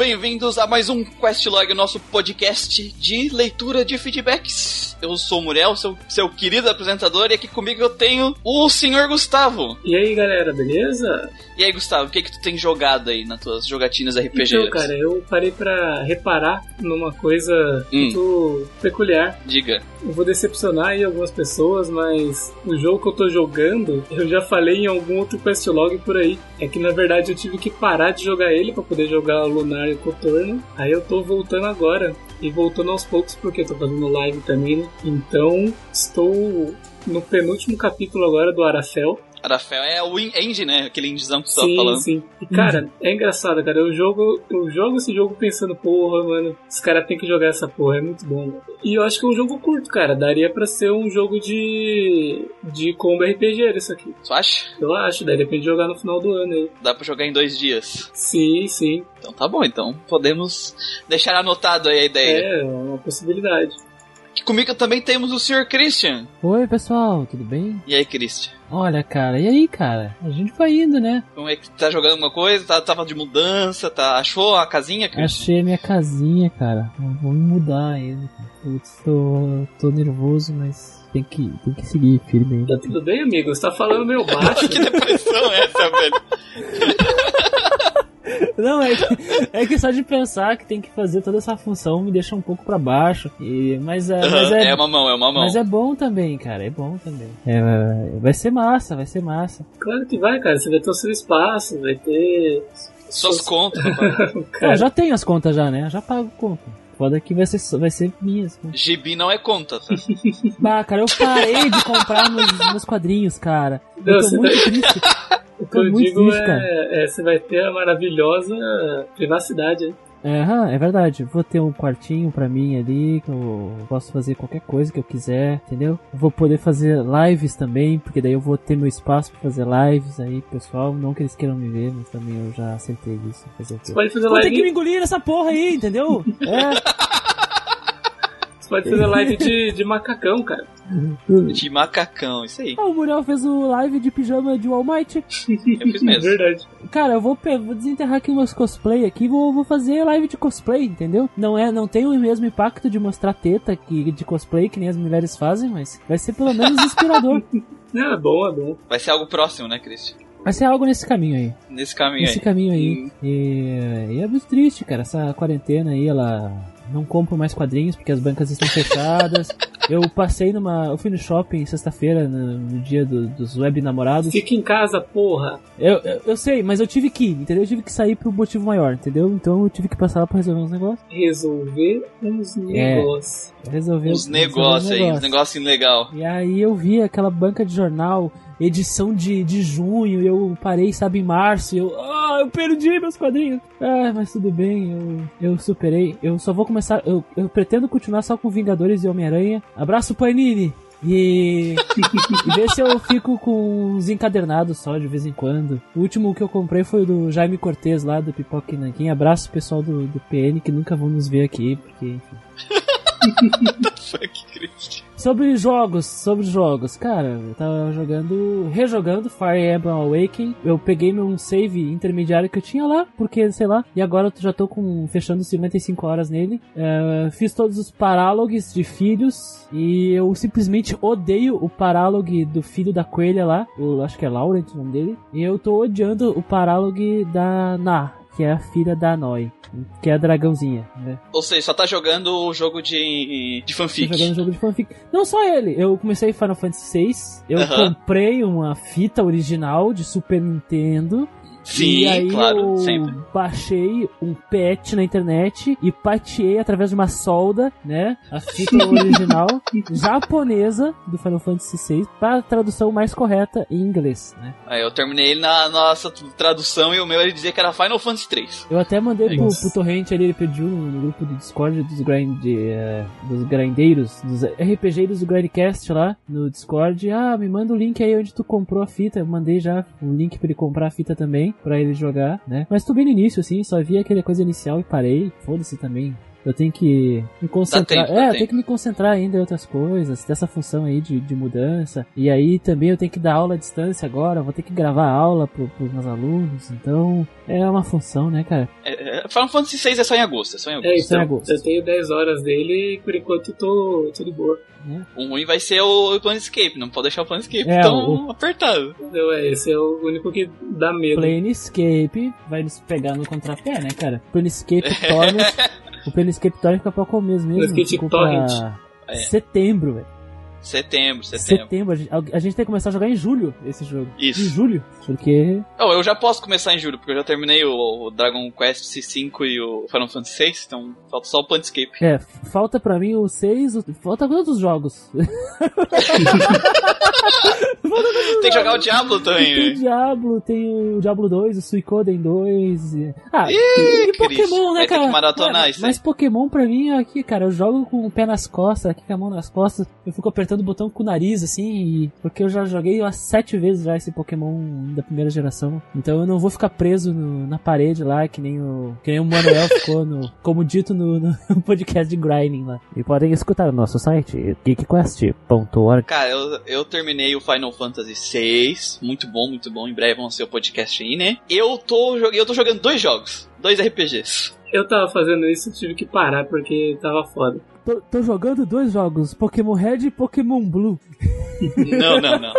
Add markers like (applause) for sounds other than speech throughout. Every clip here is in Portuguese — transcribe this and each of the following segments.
Bem-vindos a mais um Questlog, nosso podcast de leitura de feedbacks. Eu sou o Muriel, seu, seu querido apresentador, e aqui comigo eu tenho o senhor Gustavo. E aí, galera, beleza? E aí, Gustavo, o que que tu tem jogado aí nas tuas jogatinas RPG? Então, cara, eu parei pra reparar numa coisa Hum. muito peculiar. Diga. Eu vou decepcionar aí algumas pessoas, mas o jogo que eu tô jogando, eu já falei em algum outro questlog por aí. É que na verdade eu tive que parar de jogar ele pra poder jogar o Lunar e o Cotorno. Aí eu tô voltando agora. E voltando aos poucos porque eu tô fazendo live também, né? Então estou no penúltimo capítulo agora do Arafel. Arafel é o in- End, né? Aquele indizão que tu tava Sim, falando. sim. E, cara, é engraçado, cara. Eu jogo, eu jogo esse jogo pensando, porra, mano, os caras têm que jogar essa porra, é muito bom. mano. E eu acho que é um jogo curto, cara. Daria pra ser um jogo de. de combo RPG isso aqui. Tu acha? Eu acho, daria pra gente jogar no final do ano aí. Dá pra jogar em dois dias. Sim, sim. Então tá bom, então podemos deixar anotado aí a ideia. É, é uma possibilidade. Comigo também temos o senhor Christian. Oi, pessoal, tudo bem? E aí, Christian? Olha, cara, e aí, cara? A gente vai indo, né? Como é que tá jogando alguma coisa? Tá, tava de mudança? Tá, achou a casinha, Christian? Achei a minha casinha, cara. Eu Vou me mudar ainda. Putz, tô, tô nervoso, mas tem que, tem que seguir firme Tá ainda. tudo bem, amigo? Você tá falando meio baixo. (laughs) que depressão é essa, velho? (laughs) Não, é que, é que só de pensar que tem que fazer toda essa função me deixa um pouco pra baixo. E, mas, é, mas, é, é uma mão, é uma mão. mas é bom também, cara. É bom também. É, vai ser massa, vai ser massa. claro que vai, cara. Você vai ter o seu espaço, vai ter. Suas contas, (laughs) rapaz. Ah, Cara, já tenho as contas já, né? Já pago conta. Foda que vai ser, vai ser minhas. contas. Gibi não é conta, tá? (laughs) Bah, cara, eu parei de comprar meus, meus quadrinhos, cara. Eu Não, tô você muito triste. Eu (laughs) o que tô eu muito digo triste, cara. é, é, você vai ter a maravilhosa privacidade. né? É, aham, é verdade. Vou ter um quartinho pra mim ali, que eu posso fazer qualquer coisa que eu quiser, entendeu? Vou poder fazer lives também, porque daí eu vou ter meu espaço pra fazer lives aí, pessoal. Não que eles queiram me ver, mas também eu já aceitei isso. Fazer? Você pode fazer Vou ter que me engolir nessa porra aí, entendeu? (laughs) É. pode fazer live de, de macacão, cara. De macacão, isso aí. Ah, o Muriel fez o live de pijama de All Might. Eu fiz mesmo. (laughs) Verdade. Cara, eu vou, vou desenterrar aqui meus cosplay aqui, vou, vou fazer live de cosplay, entendeu? Não é, não tem o mesmo impacto de mostrar teta que de cosplay que nem as mulheres fazem, mas vai ser pelo menos (laughs) inspirador. É bom, é bom. Vai ser algo próximo, né, Christian? Vai ser algo nesse caminho aí. Nesse caminho Nesse aí. caminho aí. Hum. E, e é muito triste, cara. Essa quarentena aí, ela não compro mais quadrinhos porque as bancas estão fechadas. (laughs) eu passei numa. Eu fui no shopping sexta-feira, no, no dia do- dos web namorados. Fica em casa, porra. Eu, eu, eu sei, mas eu tive que ir, entendeu? Eu tive que sair um motivo maior, entendeu? Então eu tive que passar lá pra resolver uns negócios. Resolver uns negócios. Resolver Os resolver negócios uns aí, os negócios legal. E aí eu vi aquela banca de jornal, edição de, de junho, e eu parei, sabe, em março, e eu. Ah, eu perdi meus quadrinhos! Ah, mas tudo bem, eu, eu superei. Eu só vou começar. Eu, eu pretendo continuar só com Vingadores e Homem-Aranha. Abraço, Panini! E, e ver se eu fico com uns encadernados só de vez em quando. O último que eu comprei foi do Jaime Cortez lá do Pipoca e Nanquim. Abraço pessoal do, do PN que nunca vão nos ver aqui, porque enfim. (laughs) (laughs) Christian. Sobre jogos, sobre jogos, cara, eu tava jogando, rejogando Fire Emblem Awakening. Eu peguei meu save intermediário que eu tinha lá, porque sei lá, e agora eu já tô com fechando 55 horas nele. É, fiz todos os parálogs de filhos e eu simplesmente odeio o parálogo do filho da coelha lá, o, acho que é Laurent o nome dele. E eu tô odiando o parálogo da Na, que é a filha da Noi, que é a dragãozinha, né? Ou seja, só tá jogando o jogo de, de Tô fanfic. jogando jogo de fanfic. Não só ele, eu comecei Final Fantasy VI, eu Aham. comprei uma fita original de Super Nintendo. Sim, e aí claro, eu sempre. baixei um patch na internet e pateei através de uma solda, né? A fita (laughs) original japonesa do Final Fantasy VI para tradução mais correta em inglês, né? Aí eu terminei ele na nossa tradução e o meu ele dizia que era Final Fantasy 3. Eu até mandei pro, Nossa. pro Torrent ali, ele pediu no, no grupo do Discord dos, grind, eh, dos grindeiros, dos RPGeiros do Grindcast lá no Discord. Ah, me manda o link aí onde tu comprou a fita. Eu mandei já o link pra ele comprar a fita também, pra ele jogar, né? Mas tô bem no início, assim, só vi aquela coisa inicial e parei. Foda-se também. Eu tenho que me concentrar. tempo, é, eu tenho que me concentrar ainda em outras coisas, ter essa função aí de, de mudança. E aí também eu tenho que dar aula à distância agora, vou ter que gravar aula pro, pros meus alunos. Então, é uma função, né, cara? É, é, Final Fantasy VI é só em agosto, é só em agosto. É, Isso é então, agosto. eu tenho 10 horas dele e por enquanto eu tô, tô de boa. Né? O ruim vai ser o Planescape, não pode deixar o Planescape É, tão apertado. Entendeu? É, esse é o único que dá medo. Planescape vai nos pegar no contrapé, né, cara? Planescape (laughs) Torment. O Planescape Torment fica pra qual mês mesmo? Planescape pra Torrent. É. Setembro, velho. Setembro, setembro. Setembro. A gente, a gente tem que começar a jogar em julho esse jogo. Isso. Em julho. Porque. Oh, eu já posso começar em julho, porque eu já terminei o, o Dragon Quest C5 e o Final Fantasy VI, então falta só o Planescape. É, falta pra mim o 6. O, falta quantos jogos? (laughs) Tem que jogar o Diablo também, Tem o né? Diablo, tem o Diablo 2, o Suicoden 2. e- Ah, Ih, e Cris, Pokémon, né, cara? maratonar É, isso mas Pokémon pra mim é aqui, cara, eu jogo com o pé nas costas, aqui com a mão nas costas, eu fico apertando o botão com o nariz, assim, e- porque eu já joguei umas sete vezes já esse Pokémon da primeira geração. Então eu não vou ficar preso no- na parede lá, que nem o, que nem o Manuel (laughs) ficou, no, como dito no, no (laughs) podcast de Grinding lá. E podem escutar no nosso site, geekquest.org. Cara, eu, eu terminei o Final Fantasy VI, muito bom, muito bom. Em breve vamos ter o podcast aí, né? Eu tô, eu tô jogando dois jogos, dois RPGs. Eu tava fazendo isso e tive que parar porque tava foda. Tô, tô jogando dois jogos, Pokémon Red e Pokémon Blue. Não, não, (laughs) não.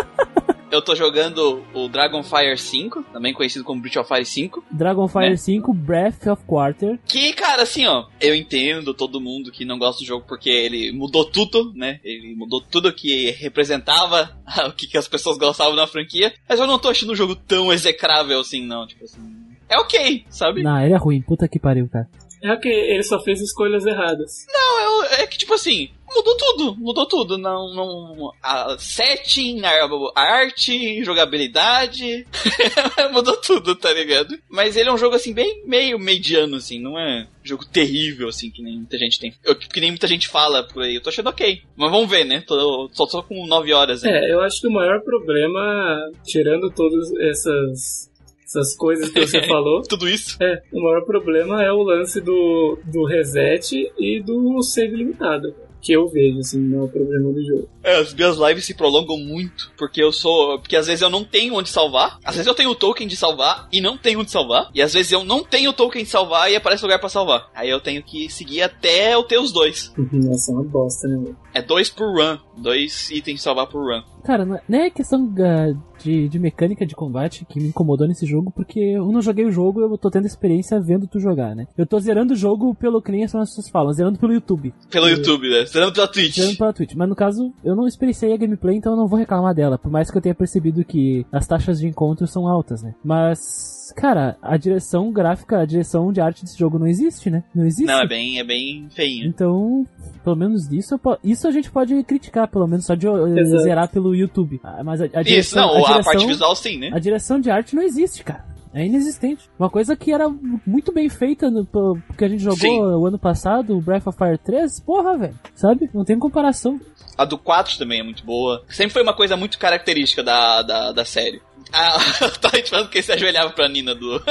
Eu tô jogando o Dragonfire 5, também conhecido como Breath of Fire 5. Dragonfire Né? 5, Breath of Quarter. Que, cara, assim, ó, eu entendo todo mundo que não gosta do jogo porque ele mudou tudo, né? Ele mudou tudo que representava (laughs) o que, que as pessoas gostavam na franquia. Mas eu não tô achando o jogo tão execrável assim, não. Tipo assim. É ok, sabe? Não, ele é ruim, puta que pariu, cara. É que ele só fez escolhas erradas. Não, eu- é que, tipo assim, mudou tudo, mudou tudo. Não, não, a setting, a, a arte, jogabilidade, (laughs) mudou tudo, tá ligado? Mas ele é um jogo, assim, bem meio mediano, assim, não é jogo terrível, assim, que nem muita gente tem. eu- que nem muita gente fala por aí. Eu tô achando ok. Mas vamos ver, né? Tô, só tô com 9 horas ainda. É, eu acho que o maior problema, tirando todas essas, essas coisas que você (laughs) falou, Tudo isso. é, o maior problema é o lance do, do reset e do save limitado. Que eu vejo, assim, não é o problema do jogo. É, as minhas lives se prolongam muito, porque eu sou. Porque às vezes eu não tenho onde salvar, às vezes eu tenho o token de salvar e não tenho onde salvar, e às vezes eu não tenho o token de salvar e aparece lugar pra salvar. Aí eu tenho que seguir até eu ter os dois. (laughs) Nossa, é uma bosta, né? É dois por run, dois itens de salvar por run. Cara, não é- é questão da- de, de mecânica de combate que me incomodou nesse jogo, porque eu não joguei o jogo, eu tô tendo experiência vendo tu jogar, né? Eu tô zerando o jogo pelo que nem as pessoas falam, zerando pelo YouTube, Pelo YouTube, né? Zerando pela Twitch. zerando pela Twitch. Mas no caso, eu não experienciei a gameplay, então eu não vou reclamar dela, por mais que eu tenha percebido que as taxas de encontro são altas, né? Mas, cara, a direção gráfica, a direção de arte desse jogo não existe, né? Não existe. Não, é bem, é bem feinho. Então, pelo menos isso, isso a gente pode criticar, pelo menos só de eh, Exato. zerar pelo YouTube. Ah, Mas a, a Isso, direção, não, a a, direção, parte visual sim, né? a direção de arte não existe, cara. É inexistente. Uma coisa que era muito bem feita no pô- que a gente jogou Sim. o ano passado, o Breath of Fire 3, porra, velho. Sabe? Não tem comparação. A do 4 também é muito boa. Sempre foi uma coisa muito característica da, da, da série. Ah, (laughs) eu tava falando que ele se ajoelhava pra Nina do.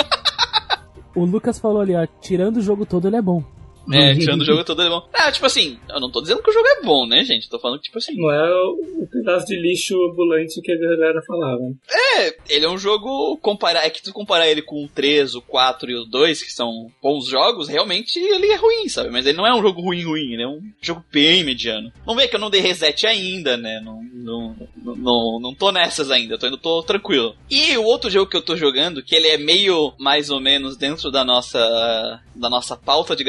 O Lucas falou ali, ó, tirando o jogo todo, ele é bom. É, tirando o jogo todo ele é bom. Ah, tipo assim, eu não tô dizendo que o jogo é bom, né, gente? Tô falando que, tipo assim. Não é o, o pedaço de lixo ambulante que a galera falava. É, ele é um jogo. Comparar, é que tu comparar ele com o 3, o 4 e o 2, que são bons jogos, realmente ele é ruim, sabe? Mas ele não é um jogo ruim, ruim, ele é um jogo bem mediano. Vamos ver que eu não dei reset ainda, né? Não, não, não, não, não tô nessas ainda, eu tô, ainda tô tranquilo. E o outro jogo que eu tô jogando, que ele é meio mais ou menos dentro da nossa, da nossa pauta de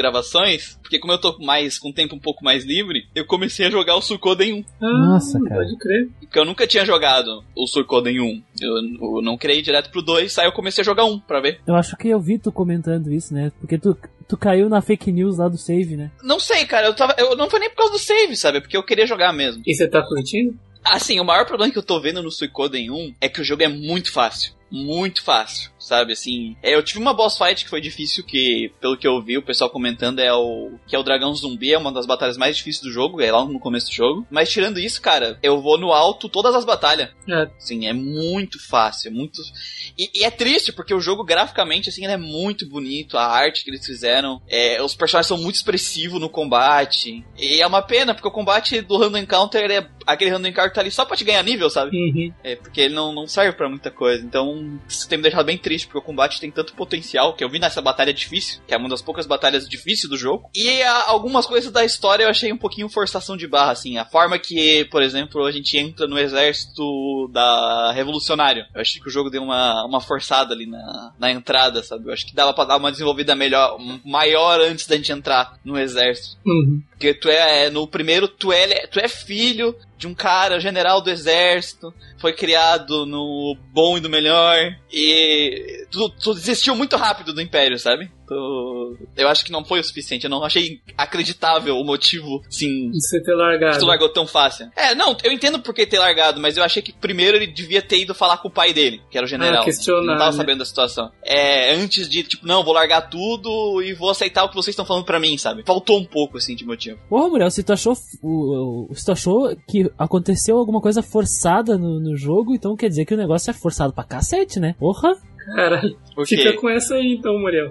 porque como eu tô mais com o tempo um pouco mais livre, eu comecei a jogar o Suikoden 1. Ah, Nossa, cara. Pode crer. Porque eu nunca tinha jogado o Suikoden 1. Eu, eu não criei direto pro 2, aí eu comecei a jogar um pra ver. Eu acho que eu vi tu comentando isso, né? Porque tu, tu caiu na fake news lá do save, né? Não sei, cara, eu tava. Eu não foi nem por causa do save, sabe? É porque eu queria jogar mesmo. E você tá curtindo? Assim, o maior problema que eu tô vendo no Suikoden 1 é que o jogo é muito fácil. muito fácil sabe? Assim, é, eu tive uma boss fight que foi difícil, que, pelo que eu vi, o pessoal comentando, é o que é o dragão zumbi, é uma das batalhas mais difíceis do jogo, é lá no começo do jogo. Mas tirando isso, cara, eu vou no alto todas as batalhas. É. Sim, é muito fácil, é muito. E, e, é triste, porque o jogo, graficamente, assim, ele é muito bonito, a arte que eles fizeram. É, os personagens são muito expressivos no combate. E é uma pena, porque o combate do Random Encounter é aquele Random Encounter tá ali só pra te ganhar nível, sabe? Uhum. É, porque ele não, não serve para muita coisa. Então, isso tem me deixado bem triste, porque o combate tem tanto potencial, que eu vi nessa batalha difícil, que é uma das poucas batalhas difíceis do jogo. E a, algumas coisas da história eu achei um pouquinho forçação de barra, assim. A forma que, por exemplo, a gente entra no exército da Revolucionário. Eu achei que o jogo deu uma, uma forçada ali na, na entrada, sabe? Eu acho que dava pra dar uma desenvolvida melhor, maior antes da gente entrar no exército. Uhum. Porque tu é, no primeiro, tu é, tu é filho de um cara, general do exército, foi criado no bom e do melhor, e tu, tu desistiu muito rápido do Império, sabe? Tu, eu acho que não foi o suficiente, eu não achei acreditável o motivo, sim. De você ter largado. tu largou tão fácil. É, não, eu entendo por que ter largado, mas eu achei que primeiro ele devia ter ido falar com o pai dele, que era o general. Ah, questionar, não tava né? sabendo da situação. É, antes de, tipo, não, vou largar tudo e vou aceitar o que vocês estão falando para mim, sabe? Faltou um pouco, assim, de motivo. Porra, Muriel, se tu achou, se tu achou que aconteceu alguma coisa forçada no, no jogo, então quer dizer que o negócio é forçado pra cacete, né? Porra! Caralho, fica com essa aí então, Muriel.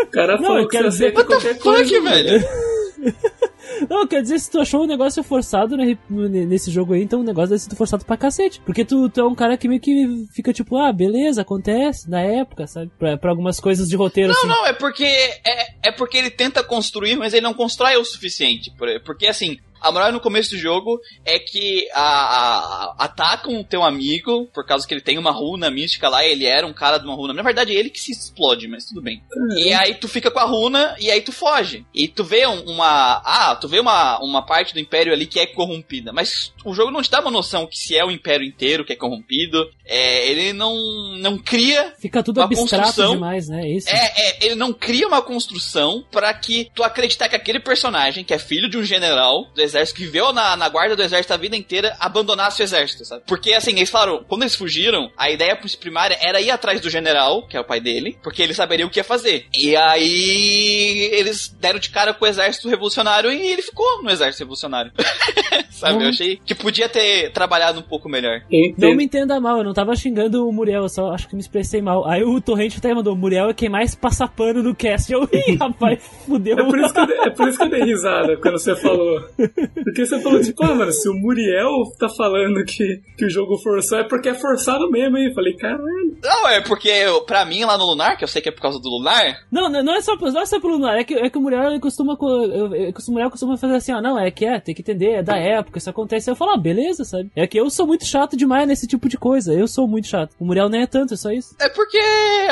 o cara não, falou que você dizer... aceita qualquer coisa. Fuck, velho? (laughs) Não, quer dizer, se tu achou o negócio forçado nesse jogo aí, então o negócio deve ser forçado pra cacete. Porque tu, tu é um cara que meio que fica tipo, ah, beleza, acontece, na época, sabe? Pra, pra algumas coisas de roteiro não, assim. Não, é porque é, é porque ele tenta construir, mas ele não constrói o suficiente. Porque assim, a moral no começo do jogo é que a, a, atacam o teu amigo, por causa que ele tem uma runa mística lá, ele era um cara de uma runa. Na verdade, é ele que se explode, mas tudo bem. Uhum. E aí tu fica com a runa e aí tu foge. E tu vê uma. Ah, tu vê uma, uma parte do Império ali que é corrompida. Mas o jogo não te dá uma noção que se é o Império inteiro que é corrompido. É, ele não, não cria. Fica tudo abstrato demais, né? Isso. É, é, ele não cria uma construção para que tu acreditar que aquele personagem, que é filho de um general do exército que viveu na, na guarda do exército a vida inteira abandonasse o exército, sabe? Porque, assim, eles falaram, quando eles fugiram, a ideia primária era ir atrás do general, que é o pai dele, porque ele saberia o que ia fazer. E aí eles deram de cara com o exército revolucionário e ele ficou no exército revolucionário. (laughs) sabe? Eu achei que podia ter trabalhado um pouco melhor. Não me entenda mal, eu não tava xingando o Muriel, eu só acho que me expressei mal. Aí o Torrente até mandou, Muriel é quem mais passa pano no cast. Eu ri, rapaz, (laughs) fudeu. É por, isso que eu, é por isso que eu dei risada quando você falou. (laughs) Porque você falou, tipo, ah, mano, se o Muriel tá falando que, que o jogo forçou, é porque é forçado mesmo, hein? Eu falei, caralho. Não, é porque pra mim lá no Lunar, que eu sei que é por causa do Lunar. Não, não é só, não é só pro Lunar, é que, é que o Muriel ele costuma. O Muriel costuma fazer assim, ó, não, é que é, tem que entender, é da época, isso acontece. Eu falo, ah, beleza, sabe? É que eu sou muito chato demais nesse tipo de coisa. Eu sou muito chato. O Muriel nem é tanto, é só isso. É porque,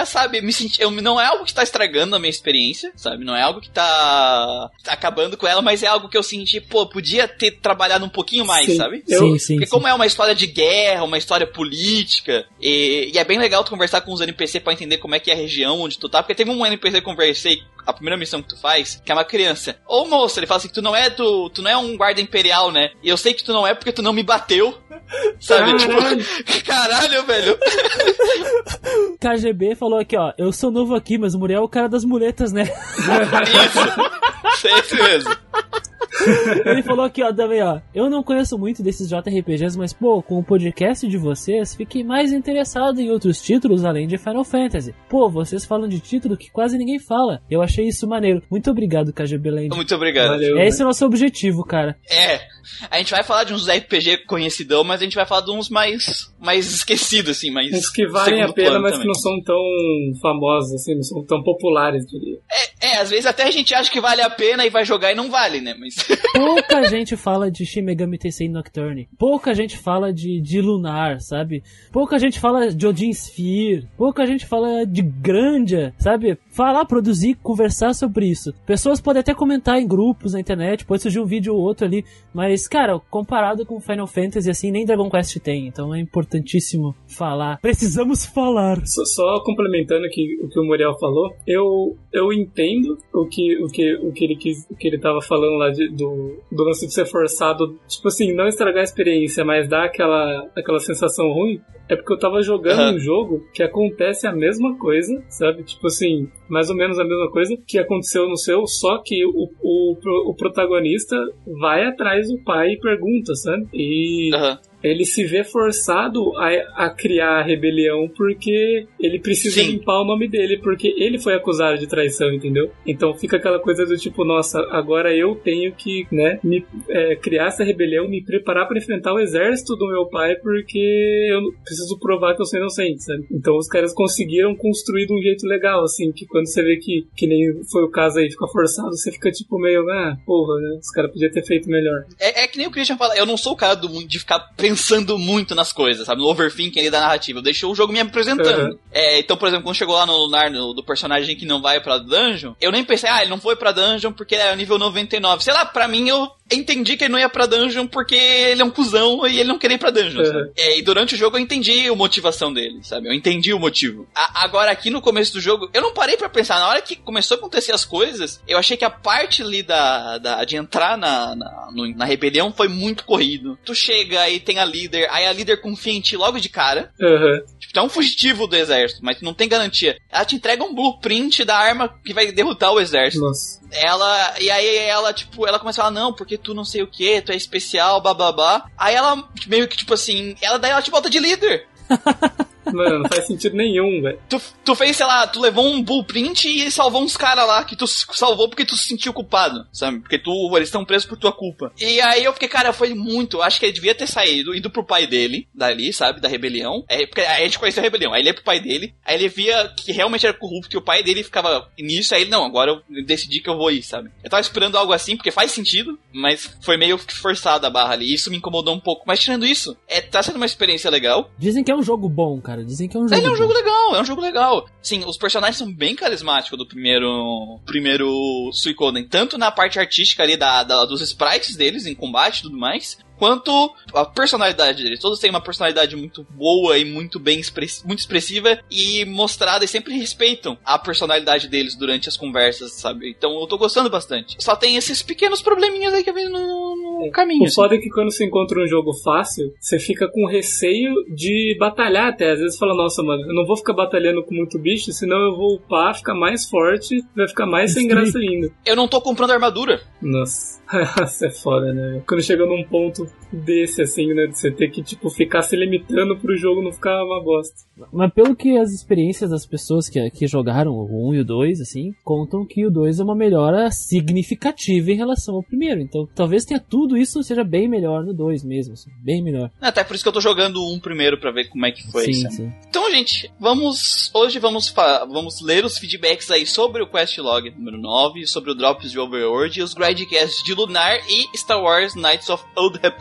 sabe, me senti, eu, não é algo que tá estragando a minha experiência, sabe? Não é algo que tá, tá acabando com ela, mas é algo que eu senti, pô, podia ter trabalhado um pouquinho mais, sim. sabe? Eu, sim, sim, Porque sim. como é uma história de guerra, uma história política, e, e, é bem legal tu conversar com os NPC para entender como é que é a região onde tu tá, porque teve um NPC que eu conversei, a primeira missão que tu faz, que é uma criança. Ô moça, ele fala assim, tu não é do, tu não é um guarda imperial, né? E eu sei que tu não é porque tu não me bateu. (laughs) Sabe? Caralho. Tipo, caralho, (laughs) velho. (laughs) KGB falou aqui, ó, eu sou novo aqui, mas o Muriel é o cara das muletas, né? Isso. É isso mesmo. Ele falou aqui, ó, também, ó. Eu não conheço muito desses JRPGs, mas, pô, com o podcast de vocês, fiquei mais interessado em outros títulos além de Final Fantasy. Pô, vocês falam de título que quase ninguém fala. Eu achei isso maneiro. Muito obrigado, KGB Land. Muito obrigado. Valeu, Esse né? é o nosso objetivo, cara. É. A gente vai falar de uns RPG conhecidão, mas a gente vai falar de uns mais, mais esquecidos, assim, mais. Uns que valem a pena, mas também. que não são tão famosos, assim, não são tão populares, diria. É, é, às vezes até a gente acha que vale a pena e vai jogar e não vale, né? Mas. Pouca gente fala de Shin Megami Tensei Nocturne. Pouca gente fala de, de Lunar, sabe? Pouca gente fala de Odin Sphere. Pouca gente fala de Grandia, sabe? Falar, produzir, conversar sobre isso. Pessoas podem até comentar em grupos na internet, pode surgir um vídeo ou outro ali, mas, cara, comparado com Final Fantasy, assim, nem Dragon Quest tem. Então é importantíssimo falar. Precisamos falar. Só, só complementando aqui, o que o Muriel falou, eu, eu entendo o que, o que, o que ele quis, o que ele tava falando lá de, do, do lance de ser forçado, tipo assim, não estragar a experiência, mas dar aquela, aquela sensação ruim. É porque eu tava jogando uhum. um jogo que acontece a mesma coisa, sabe? Tipo assim, mais ou menos a mesma coisa que aconteceu no seu, só que o, o, o protagonista vai atrás do pai e pergunta, sabe? E uhum ele se vê forçado a, a criar a rebelião porque ele precisa Sim. limpar o nome dele, porque ele foi acusado de traição, entendeu? Então fica aquela coisa do tipo, nossa, agora eu tenho que, né, me, é, criar essa rebelião, me preparar para enfrentar o exército do meu pai, porque eu preciso provar que eu sou inocente, sabe? Então os caras conseguiram construir de um jeito legal, assim, que quando você vê que, que nem foi o caso aí, fica forçado, você fica tipo meio, ah, porra, né? Os caras podiam ter feito melhor. É, é, que nem o Christian fala, eu não sou o cara do, de ficar pensando muito nas coisas, sabe? No overthinking ali da narrativa. Eu deixei o jogo me apresentando. Uhum. É, então, por exemplo, quando chegou lá no Lunar, no, do personagem que não vai pra dungeon, eu nem pensei, ah, ele não foi pra dungeon porque ele é nível 99. Sei lá, pra mim eu entendi que ele não ia pra dungeon porque ele é um cuzão e ele não queria ir pra dungeon, uhum. é, e durante o jogo eu entendi a motivação dele, sabe? Eu entendi o motivo. A, agora, aqui no começo do jogo, eu não parei para pensar. Na hora que começou a acontecer as coisas, eu achei que a parte ali da, da de entrar na, na, no, na rebelião foi muito corrido. Tu chega e tem a líder, aí a líder confia em ti logo de cara. Uhum. Tipo, tu é um fugitivo do exército, mas tu não tem garantia. Ela te entrega um blueprint da arma que vai derrotar o exército. Nossa. Ela, e aí ela, tipo, ela começa a falar, não, porque tu não sei o que, tu é especial, bababá. Aí ela, meio que, tipo assim, ela daí ela te volta de líder. (laughs) Mano, não faz sentido nenhum, velho. Tu, tu fez, sei lá, tu levou um blueprint e salvou uns caras lá que tu salvou porque tu se sentiu culpado, sabe? Porque tu, eles estão presos por tua culpa. E aí eu fiquei, cara, foi muito. Acho que ele devia ter saído, indo pro pai dele, dali, sabe? Da rebelião. É, porque a gente conheceu a rebelião. Aí ele ia pro pai dele, aí ele via que realmente era corrupto e o pai dele ficava nisso. Aí ele, não, agora eu decidi que eu vou ir, sabe? Eu tava esperando algo assim, porque faz sentido, mas foi meio forçado a barra ali. Isso me incomodou um pouco. Mas tirando isso, é, tá sendo uma experiência legal. Dizem que é um jogo bom, cara. Dizem que é um jogo. Ele é um jogo legal, é um jogo legal. Sim, os personagens são bem carismáticos do primeiro primeiro Suicoden, tanto na parte artística ali da, da, dos sprites deles em combate e tudo mais, quanto a personalidade deles. Todos têm uma personalidade muito boa e muito bem express muito expressiva e mostrada e sempre respeitam a personalidade deles durante as conversas, sabe? Então eu tô gostando bastante. Só tem esses pequenos probleminhas aí que vem no, no é. caminho. O assim. foda é que quando você encontra um jogo fácil, você fica com receio de batalhar até. Às vezes fala, nossa, mano, eu não vou ficar batalhando com muito bicho, senão eu vou upar, ficar mais forte, vai ficar mais sem graça ainda. Eu não tô comprando armadura. Nossa. (laughs) Isso é foda, né? Quando chega num ponto desse, assim, né? De você ter que, tipo, ficar se limitando pro jogo não ficar uma bosta. Mas pelo que as experiências das pessoas que, que jogaram o 1 e o 2, assim, contam que o 2 é uma melhora significativa em relação ao primeiro. Então, talvez tenha tudo isso seja bem melhor no 2 mesmo, assim, bem melhor. É, até por isso que eu tô jogando o 1 primeiro pra ver como é que foi. Sim, sim. Então, gente, vamos. Hoje vamos, vamos ler os feedbacks aí sobre o Quest Log número 9, sobre o Drops de Overworld e os Gradcasts de Lunar e Star Wars Knights of Old Republic.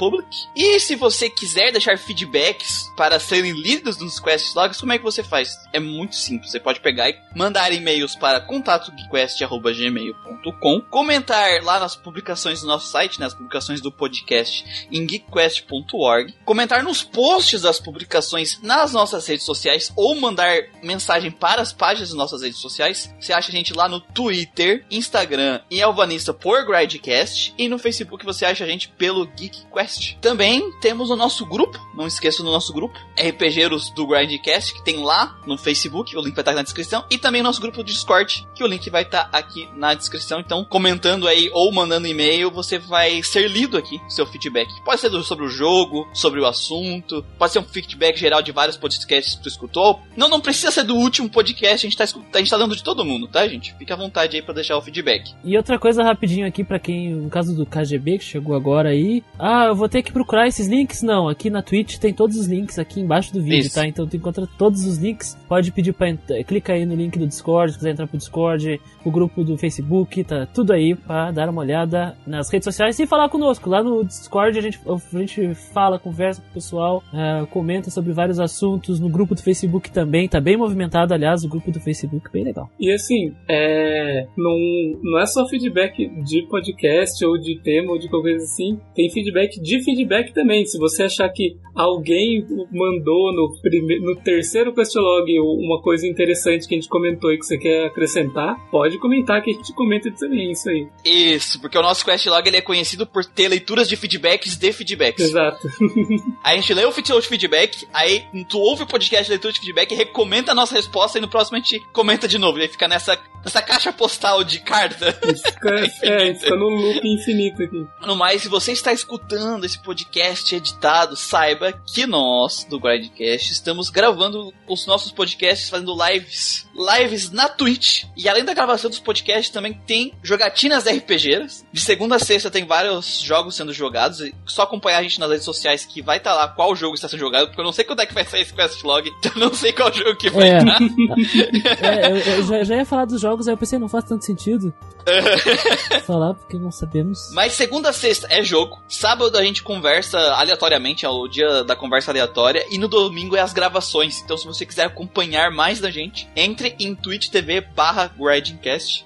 E se você quiser deixar feedbacks para serem lidos nos Quest Logs, como é que você faz? É muito simples. Você pode pegar e mandar e-mails para contatogeekquest.gmail.com comentar lá nas publicações do nosso site, nas publicações do podcast em geekquest.org, comentar nos posts das publicações nas nossas redes sociais ou mandar mensagem para as páginas das nossas redes sociais. Você acha a gente lá no Twitter, Instagram e Alvanista por Gridecast e no Facebook você acha a gente pelo Geek Quest. Também temos o nosso grupo, não esqueça do nosso grupo, RPGeiros do Grindcast, que tem lá no Facebook, o link vai estar na descrição, e também nosso grupo do Discord, que o link vai estar aqui na descrição. Então, comentando aí ou mandando e-mail, você vai ser lido aqui, seu feedback. Pode ser sobre o jogo, sobre o assunto, pode ser um feedback geral de vários podcasts que tu escutou. Não, não precisa ser do último podcast, a gente tá, a gente tá dando de todo mundo, tá, gente? Fica à vontade aí para deixar o feedback. E outra coisa rapidinho aqui para quem, no caso do KGB que chegou agora aí, ah, eu vou ter que procurar esses links? Não, aqui na Twitch tem todos os links aqui embaixo do vídeo, Isso. tá? Então tu encontra todos os links. Pode pedir para clica aí no link do Discord, se quiser entrar pro Discord, o grupo do Facebook, tá tudo aí para dar uma olhada nas redes sociais e falar conosco. Lá no Discord a gente, a gente fala, conversa com o pessoal, uh, comenta sobre vários assuntos. No grupo do Facebook também, tá bem movimentado, aliás, o grupo do Facebook, bem legal. E assim, é, não, não é só feedback de podcast ou de tema ou de qualquer coisa assim, tem feedback feedback de feedback também. Se você achar que alguém mandou no, prime... no terceiro questlog uma coisa interessante que a gente comentou e que você quer acrescentar, pode comentar que a gente comenta também isso aí. Isso, porque o nosso questlog ele é conhecido por ter leituras de feedbacks de feedbacks. Exato. (laughs) a gente lê o feedback, aí tu ouve o podcast de leitura de feedback, recomenda a nossa resposta e no próximo a gente comenta de novo. E aí fica nessa, nessa caixa postal de carta. Fica, é, fica no loop infinito aqui. No mais, se você está escutando esse podcast editado, saiba que nós, do Grindcast, estamos gravando os nossos podcasts, fazendo lives. Lives na Twitch. E além da gravação dos podcasts, também tem jogatinas RPGs. De segunda a sexta tem vários jogos sendo jogados. Só acompanhar a gente nas redes sociais que vai estar tá lá qual jogo está sendo jogado, porque eu não sei quando é que vai sair esse questlog, (laughs) então eu não sei qual jogo que vai é. (laughs) é, eu, eu já, já, ia falar dos jogos, aí eu pensei, não faz tanto sentido. (laughs) falar, porque não sabemos. Mas segunda a sexta é jogo. Sábado a gente conversa aleatoriamente, é o dia da conversa aleatória. E no domingo é as gravações. Então se você quiser acompanhar mais da gente, entre em Twitch TV barra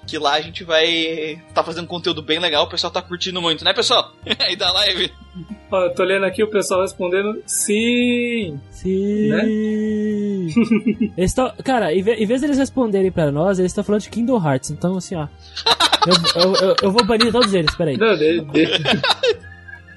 que lá a gente vai tá fazendo conteúdo bem legal. O pessoal tá curtindo muito, né, pessoal? (laughs) aí da live. Ó, eu tô lendo aqui o pessoal respondendo sim. Sim. Né? (laughs) eles tão, cara, em vez de eles responderem pra nós, eles estão falando de Kingdom Hearts. Então, assim, ó. (laughs) eu, eu, eu, eu, vou banir todos eles, peraí. Não, de, de.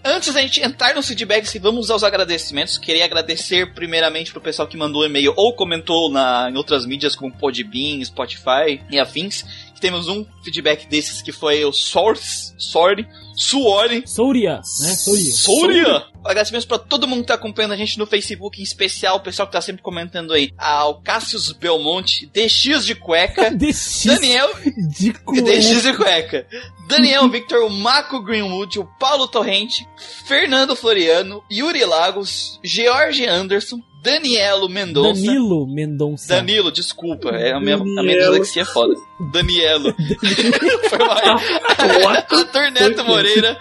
Antes da gente entrar nos feedbacks e vamos aos agradecimentos, queria agradecer primeiramente pro pessoal que mandou e-mail ou comentou na, em outras mídias como Podbean, Spotify e afins. Temos um feedback desses que foi o Source, Sword, Suori. Souria, né? Souria. Souria. Agradecimentos pra todo mundo que tá acompanhando a gente no Facebook, em especial o pessoal que tá sempre comentando aí. Ao Cassius Belmonte, DX de cueca. (laughs) DX Daniel. De (laughs) cueca. DX de cueca. Daniel (laughs) Victor, o Marco Greenwood, o Paulo Torrente, Fernando Floriano, Yuri Lagos, George Anderson, Danielo Mendonça. Danilo Mendonça. Danilo, desculpa. É a minha, a minha dislexia é foda. Danielo. Foi mal. Ator Neto Moreira.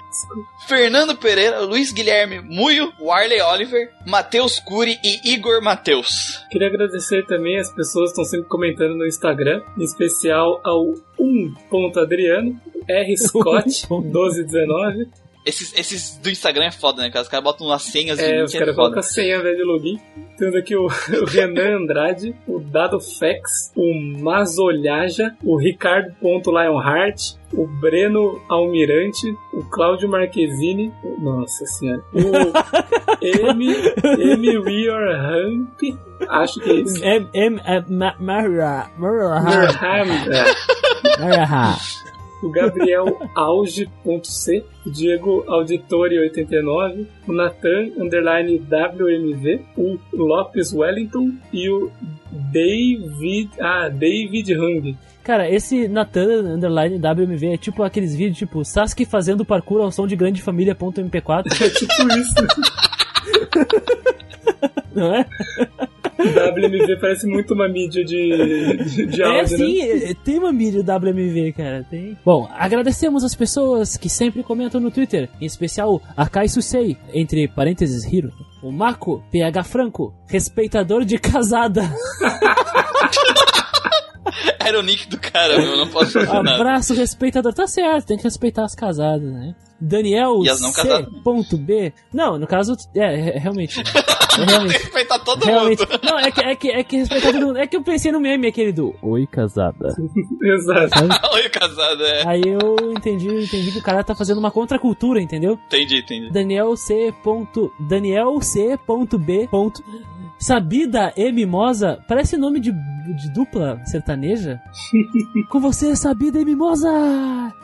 Fernando Pereira, Luiz Guilherme Muio, Warley Oliver, Matheus Cury e Igor Matheus. Queria agradecer também as pessoas que estão sempre comentando no Instagram, em especial ao 1.adriano, R. Scott, (laughs) 1219, esses, esses do Instagram é foda, né, cara? Os caras botam umas senhas É, os caras é colocam a senha velho de login. Tendo aqui o, o Renan Andrade, o Dado Fex, o Mazolhaja, o Ricardo.Lionheart, o Breno Almirante, o Cláudio Marquezine, nossa senhora, o (laughs) M, M. Weir Hamp, acho que é isso. M. M. Marra. Marra. O Gabriel Auge.c, o Diego Auditori89, o Nathan Underline WMV, o Lopes Wellington e o David. Ah, David Hung. Cara, esse Nathan Underline WMV é tipo aqueles vídeos tipo Sasuke fazendo parkour ao som de grande família.mp4. É tipo isso. (laughs) Não é? (laughs) WMV parece muito uma mídia de, de, de áudio, É sim, né? tem uma mídia WMV, cara, tem. Bom, agradecemos as pessoas que sempre comentam no Twitter, em especial a Kai Susei, entre parênteses Hiro, o Mako, PH Franco, respeitador de casada. (laughs) (laughs) Era o nick do cara, meu, não posso fazer nada. Abraço, respeitador. Tá certo, tem que respeitar as casadas, né? Daniel C.B. Não, no caso, é, é realmente. É, realmente. tem que respeitar todo realmente. mundo. Não, é que, é que, é que respeitar todo mundo. É que eu pensei no meme aquele do Oi, casada. (laughs) Exato. (laughs) Oi, casada, é. Aí eu entendi, entendi que o cara tá fazendo uma contracultura, entendeu? Entendi, entendi. Daniel C. Daniel C.B. Sabida e Mimosa parece nome de, de dupla sertaneja. (laughs) Com você, Sabida e Mimosa!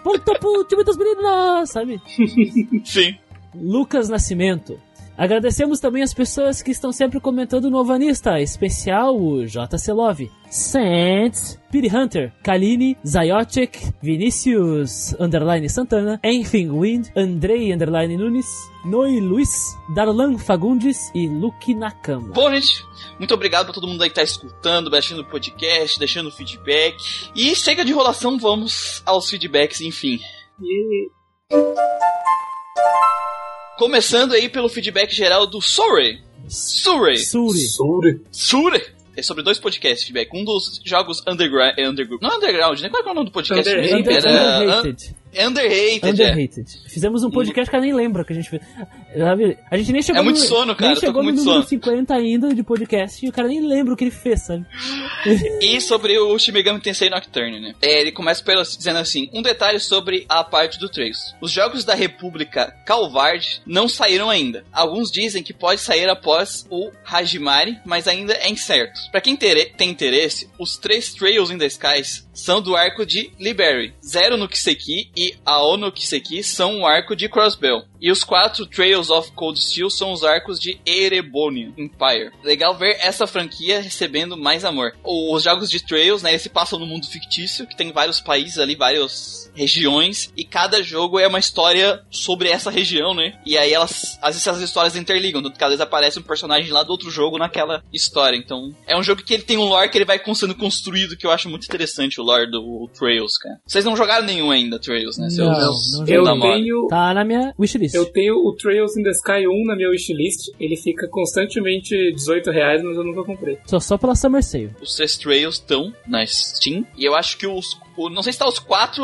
Ponto pro time dos meninos! Sabe? (laughs) Sim. Lucas Nascimento. Agradecemos também as pessoas que estão sempre comentando no Ovanista, especial o JC Love, Saints, Piri Hunter, Kaline, Zayotic, Vinicius Underline Santana, Enfim Wind, Andrei Underline Nunes, Noi Luiz, Darlan Fagundes e Luke Nakama. Bom, gente, muito obrigado pra todo mundo aí que tá escutando, baixando o podcast, deixando feedback. E chega de enrolação, vamos aos feedbacks, enfim. Yeah. Começando aí pelo feedback geral do Surrey. Surrey. Suri. Suri. Surrey. É sobre dois podcasts, feedback. Um dos jogos underground. É underground não underground, né? Qual é o nome do podcast? Underrated. Era, Underrated. Underrated. Underrated. É. Fizemos um podcast que eu nem lembro que a gente fez. A gente nem chegou é muito no, sono, cara. Nem chegou no número sono. 50 ainda de podcast e o cara nem lembra o que ele fez, sabe? e sobre o Shimegami Tensei Nocturne, né? É, ele começa pelo, dizendo assim: um detalhe sobre a parte do Trails. Os jogos da República Calvard não saíram ainda. Alguns dizem que pode sair após o Hajimari, mas ainda é incerto. Para quem tem interesse, os três Trails in the Skies são do arco de Liberty. Zero no Kiseki e Ao no Kiseki são o arco de Crossbell. E os quatro Trails of Cold Steel são os arcos de Erebonian Empire. Legal ver essa franquia recebendo mais amor. Os jogos de Trails, né, eles se passam no mundo fictício, que tem vários países ali, vários regiões e cada jogo é uma história sobre essa região, né? E aí elas, às vezes as histórias interligam, cada vez aparece um personagem lá do outro jogo naquela história. Então, é um jogo que ele tem um lore que ele vai sendo construído que eu acho muito interessante o lore do Trails, cara. Vocês não jogaram nenhum ainda Trails, né? Não, não, eu tenho Tá na minha wishlist. Eu tenho o Trails in the Sky 1 na minha wishlist. Ele fica constantemente 18 reais, mas eu nunca comprei. Só só pela Summer Sale. Os três Trails estão na Steam e eu acho que os o, não sei se tá os quatro.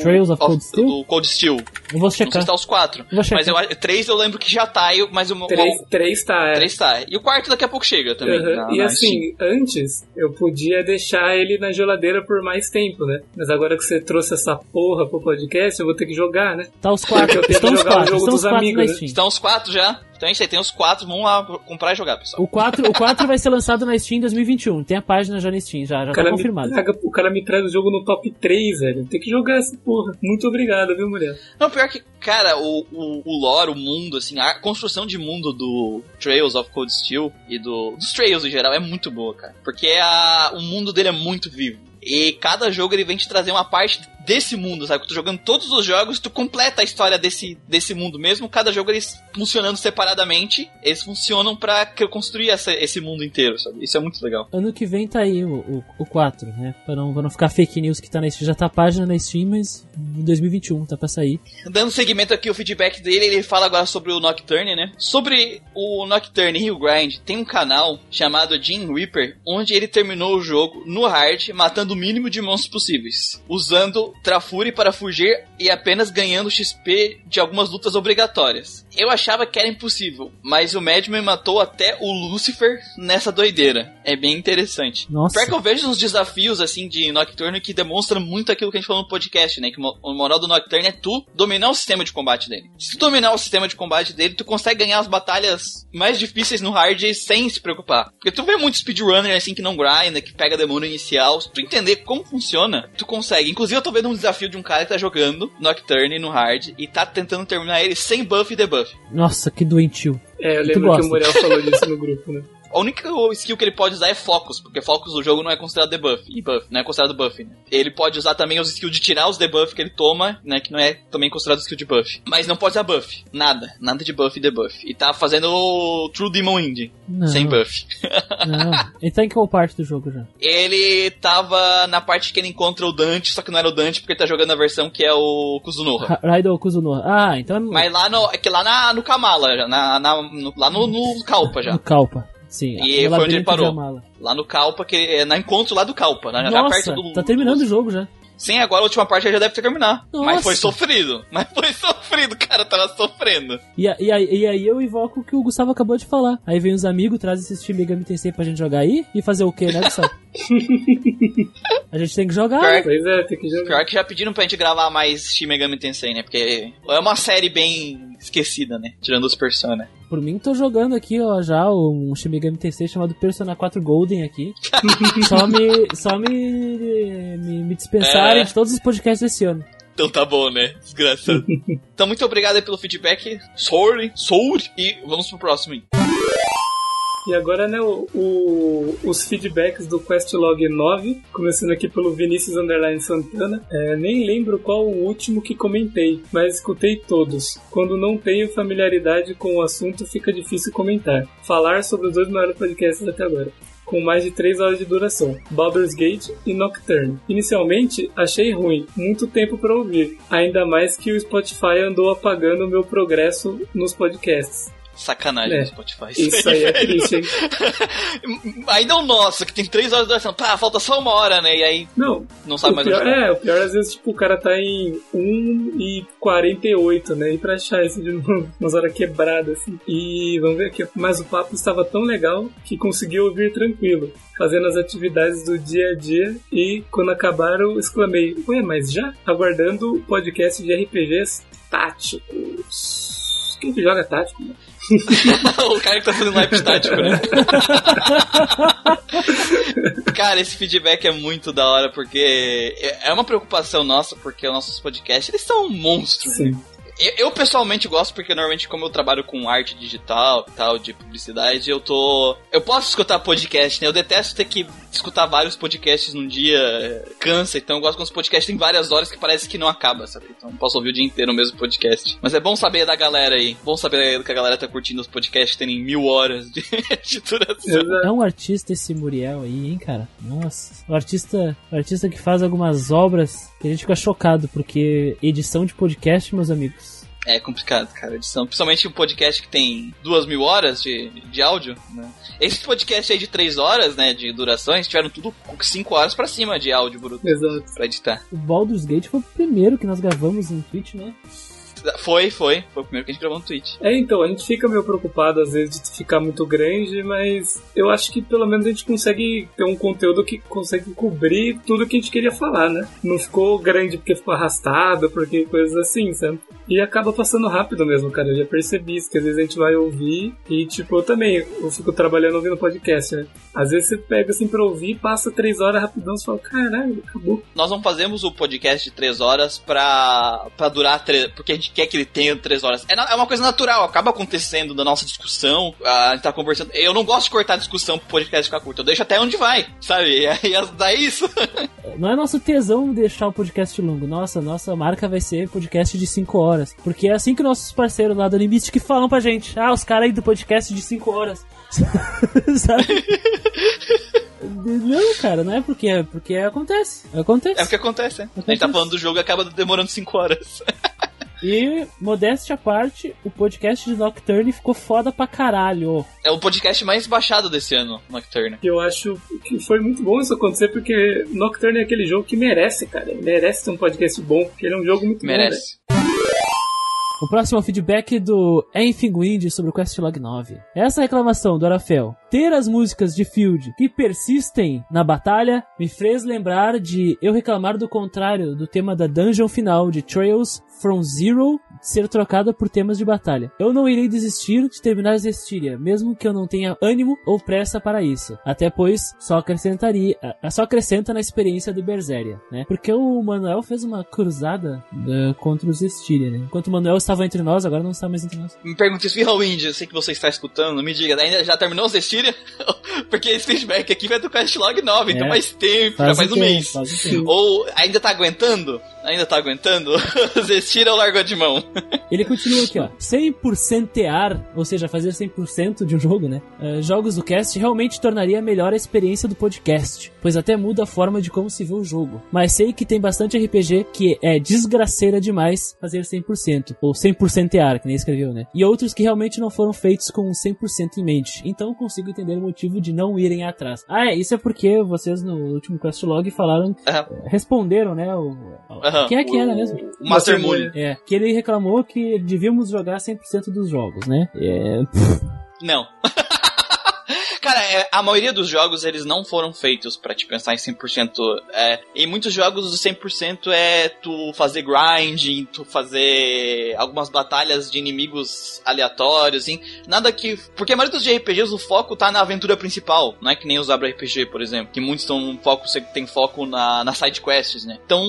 Trails of, of Cold Steel? Do Cold Steel. Eu vou checar. Não sei se tá os quatro. Mas eu, três eu lembro que já tá, mas o. Três, o, três tá, é. Três tá. E o quarto daqui a pouco chega também. Uhum. Na, e na assim, Steam. antes eu podia deixar ele na geladeira por mais tempo, né? Mas agora que você trouxe essa porra pro podcast, eu vou ter que jogar, né? Tá os quatro. Eu tenho Estão que jogar quatro. o jogo Estão dos amigos. Né? Estão os quatro já? Então é isso aí, tem os quatro, vamos lá comprar e jogar, pessoal. O 4, o 4 vai ser lançado na Steam em 2021. Tem a página já na Steam, já, já tá confirmado. Traga, o cara me traz o jogo no top 3, velho. Tem que jogar essa porra. Muito obrigado, viu, mulher? Não, pior que, cara, o, o, o lore, o mundo, assim, a construção de mundo do Trails of Cold Steel e do, dos Trails em geral é muito boa, cara. Porque a, o mundo dele é muito vivo. E cada jogo ele vem te trazer uma parte desse mundo, sabe? Tu jogando todos os jogos, tu completa a história desse, desse mundo mesmo. Cada jogo eles funcionando separadamente, eles funcionam para construir essa, esse mundo inteiro, sabe? Isso é muito legal. Ano que vem tá aí o, o, o 4, né? Pra não, pra não ficar fake news que tá na Steam. Já tá a página na Steam, mas em 2021 tá pra sair. Dando seguimento aqui o feedback dele, ele fala agora sobre o Nocturne, né? Sobre o Nocturne Hill Grind, tem um canal chamado Jim Reaper, onde ele terminou o jogo no hard, matando o mínimo de monstros possíveis, usando Trafuri para fugir e apenas ganhando XP de algumas lutas obrigatórias. Eu achava que era impossível, mas o Madman matou até o Lucifer nessa doideira. É bem interessante. Nossa. Pior que eu vejo uns desafios assim de Nocturne que demonstram muito aquilo que a gente falou no podcast, né? Que o moral do Nocturne é tu dominar o sistema de combate dele. Se tu dominar o sistema de combate dele, tu consegue ganhar as batalhas mais difíceis no hard sem se preocupar. Porque tu vê muito speedrunner assim que não grinda, que pega demônio inicial. Se tu entender como funciona, tu consegue. Inclusive eu tô vendo um desafio de um cara que tá jogando Nocturne no hard e tá tentando terminar ele sem buff e debuff. Nossa, que doentio. É, eu lembro que o Muriel falou disso no (laughs) grupo, né? A única skill que ele pode usar é Focus, porque Focus do jogo não é considerado debuff. E buff, não é considerado buff, né? Ele pode usar também os skills de tirar os debuff que ele toma, né? Que não é também considerado skill de buff. Mas não pode usar buff. Nada. Nada de buff e debuff. E tá fazendo o True Demon Indie. Sem buff. não. (laughs) Ele tá em qual parte do jogo já? Ele tava na parte que ele encontra o Dante, só que não era o Dante, porque ele tá jogando a versão que é o Kuzunoha. Raido Kuzunoha. Ah, então... É Mas lá no... É que lá na, no Kamala, na, na, no, lá no, no Kalpa já. No Kalpa. Sim, e foi onde ele parou. Lá no Kalpa, que é na encontro lá do Kalpa, né? Nossa, perto do, tá terminando o jogo já. Sim, agora a última parte já deve ter terminado. Mas foi sofrido. (laughs) Mas foi sofrido, cara tava sofrendo. E, e, e, aí eu invoco o que o Gustavo acabou de falar. Aí vem os amigos, traz esse time Megami Tensei pra gente jogar aí e fazer o quê, né, Gustavo? (laughs) a gente tem que jogar. Pior, pois é, tem que jogar. Pior que já pediram pra gente gravar mais Shin Megami Tensei, né? Porque é uma série bem esquecida, né? Tirando os Persona. Por mim, tô jogando aqui, ó, já um Shin Megami Tensei chamado Persona 4 Golden aqui. (laughs) só me, só me, me, me dispensarem é. de todos os podcasts desse ano. Então tá bom, né? Desgraçado. (laughs) então, muito obrigado aí pelo feedback. Sorry, sorry. E vamos pro próximo, hein? E agora, né, o, o, os feedbacks do Questlog 9, começando aqui pelo Vinícius Underline Santana. É, nem lembro qual o último que comentei, mas escutei todos. Quando não tenho familiaridade com o assunto, fica difícil comentar. Falar sobre os dois maiores podcasts até agora com mais de 3 horas de duração, Baldur's Gate e Nocturne. Inicialmente, achei ruim, muito tempo para ouvir, ainda mais que o Spotify andou apagando o meu progresso nos podcasts. Sacanagem É. Spotify. Isso aí é (laughs) triste, hein? (laughs) Ainda o nosso, que tem três horas de duração. Pá, falta só uma hora, né? E aí Não, não sabe mais pior, onde tá. é, o pior às vezes, tipo, o cara tá em 1 e 48, né? E pra achar isso de novo, (laughs) umas horas quebradas, assim. E vamos ver aqui, mas o papo estava tão legal que consegui ouvir tranquilo, fazendo as atividades do dia a dia e quando acabaram, exclamei, ué, mas já? Aguardando o podcast de RPGs táticos. Quem que joga tático? né? (laughs) o cara que tá fazendo live estático, né? (laughs) cara, esse feedback é muito da hora, porque é uma preocupação nossa, porque os nossos podcasts, eles são monstros. Sim. Eu, eu, pessoalmente gosto porque normalmente como eu trabalho com arte digital e tal, de publicidade, eu tô... Eu posso escutar podcast, né? Eu detesto ter que escutar vários podcasts num dia, é, cansa, então eu gosto quando os podcasts tem várias horas que parece que não acaba, sabe? Então posso ouvir o dia inteiro o mesmo podcast. Mas é bom saber da galera aí, bom saber que a galera tá curtindo os podcasts terem mil horas de, (laughs) de duração. É um artista esse Muriel aí, hein, cara? Nossa. O artista, o artista que faz algumas obras que a gente fica chocado, porque edição de podcast, meus amigos. É complicado, cara, edição. Principalmente um podcast que tem duas mil horas de, de áudio, né? Esse podcast aí de três horas, né, de duração, eles tiveram tudo cinco horas pra cima de áudio bruto Exato. pra editar. O Baldur's Gate foi o primeiro que nós gravamos no Twitch, né? Foi, foi. Foi o primeiro que a gente gravou no Twitch. É, então, a gente fica meio preocupado às vezes de ficar muito grande, mas eu acho que pelo menos a gente consegue ter um conteúdo que consegue cobrir tudo que a gente queria falar, né? Não ficou grande porque ficou arrastado, porque coisas assim, sabe? E acaba passando rápido mesmo, cara. Eu já percebi isso, que às vezes a gente vai ouvir e, tipo, eu também, eu fico trabalhando ouvindo podcast, né? Às vezes você pega assim pra ouvir, passa três horas rapidão, você fala, caralho, acabou. Nós não fazemos o podcast de três horas pra, pra durar três, porque a gente quer que ele tenha três horas. É, na- é uma coisa natural, acaba acontecendo da nossa discussão, a gente tá conversando. Eu não gosto de cortar a discussão pro podcast ficar curto, eu deixo até onde vai, sabe? (laughs) E aí dá isso. Não é nosso tesão deixar o podcast longo. Nossa, nossa marca vai ser podcast de 5 horas. Porque é assim que nossos parceiros lá do Limite que falam pra gente. Ah, os caras aí do podcast de 5 horas. (laughs) Sabe? Não, cara, não é porque é porque acontece. Acontece. É o que acontece, né? A gente tá falando do jogo e acaba demorando cinco horas. (laughs) E, modéstia à parte, o podcast de Nocturne ficou foda pra caralho. É o podcast mais baixado desse ano, Nocturne. E eu acho que foi muito bom isso acontecer, porque Nocturne é aquele jogo que merece, cara. Merece ter um podcast bom, porque ele é um jogo muito bom. né? O próximo é o feedback do Enfingwind sobre o Questlog 9. Essa reclamação do Arafel, ter as músicas de Field que persistem na batalha, me fez lembrar de eu reclamar do contrário do tema da dungeon final de Trails from Zero ser trocada por temas de batalha. Eu não irei desistir de terminar Zestiria, mesmo que eu não tenha ânimo ou pressa para isso. Até pois só acrescentaria, ah, só acrescenta na experiência do Berseria, né? Porque o Manuel fez uma cruzada eh, contra os Zestiria, né? Enquanto o Manuel estava entre nós, agora não está mais entre nós. Me pergunte se Wind, eu sei que você está escutando, me diga, ainda já terminou o Zestiria? (laughs) Porque esse feedback aqui vai do Castlog 9, então É. faz tempo, já faz um tempo, mês. Faz um. Ou ainda tá aguentando? Ainda tá aguentando? (laughs) Zestira ou largou de mão? (laughs) Ele continua aqui, ó. 100%ear, ou seja, fazer 100% de um jogo, né? Eh, jogos do cast realmente tornaria melhor a experiência do podcast, pois até muda a forma de como se vê o jogo. Mas sei que tem bastante RPG que é desgraceira demais fazer 100%, ou 100%ear, que nem escreveu, né? E outros que realmente não foram feitos com 100% em mente. Então consigo entender o motivo de não irem atrás. Ah, é, isso é porque vocês no último questlog falaram, Aham. responderam, né? O, Aham. Quem é que era mesmo? O Master Moon. É, que ele reclamou que devíamos jogar 100% dos jogos, né? É, Não. (laughs) Cara, é, a maioria dos jogos eles não foram feitos pra te pensar em 100%. É, em muitos jogos o 100% é tu fazer grinding, tu fazer algumas batalhas de inimigos aleatórios. Nada que. Porque a maioria dos RPGs o foco tá na aventura principal, não é que nem os RPG, por exemplo. Que muitos tão foco, tem foco na, na side quests, né? Então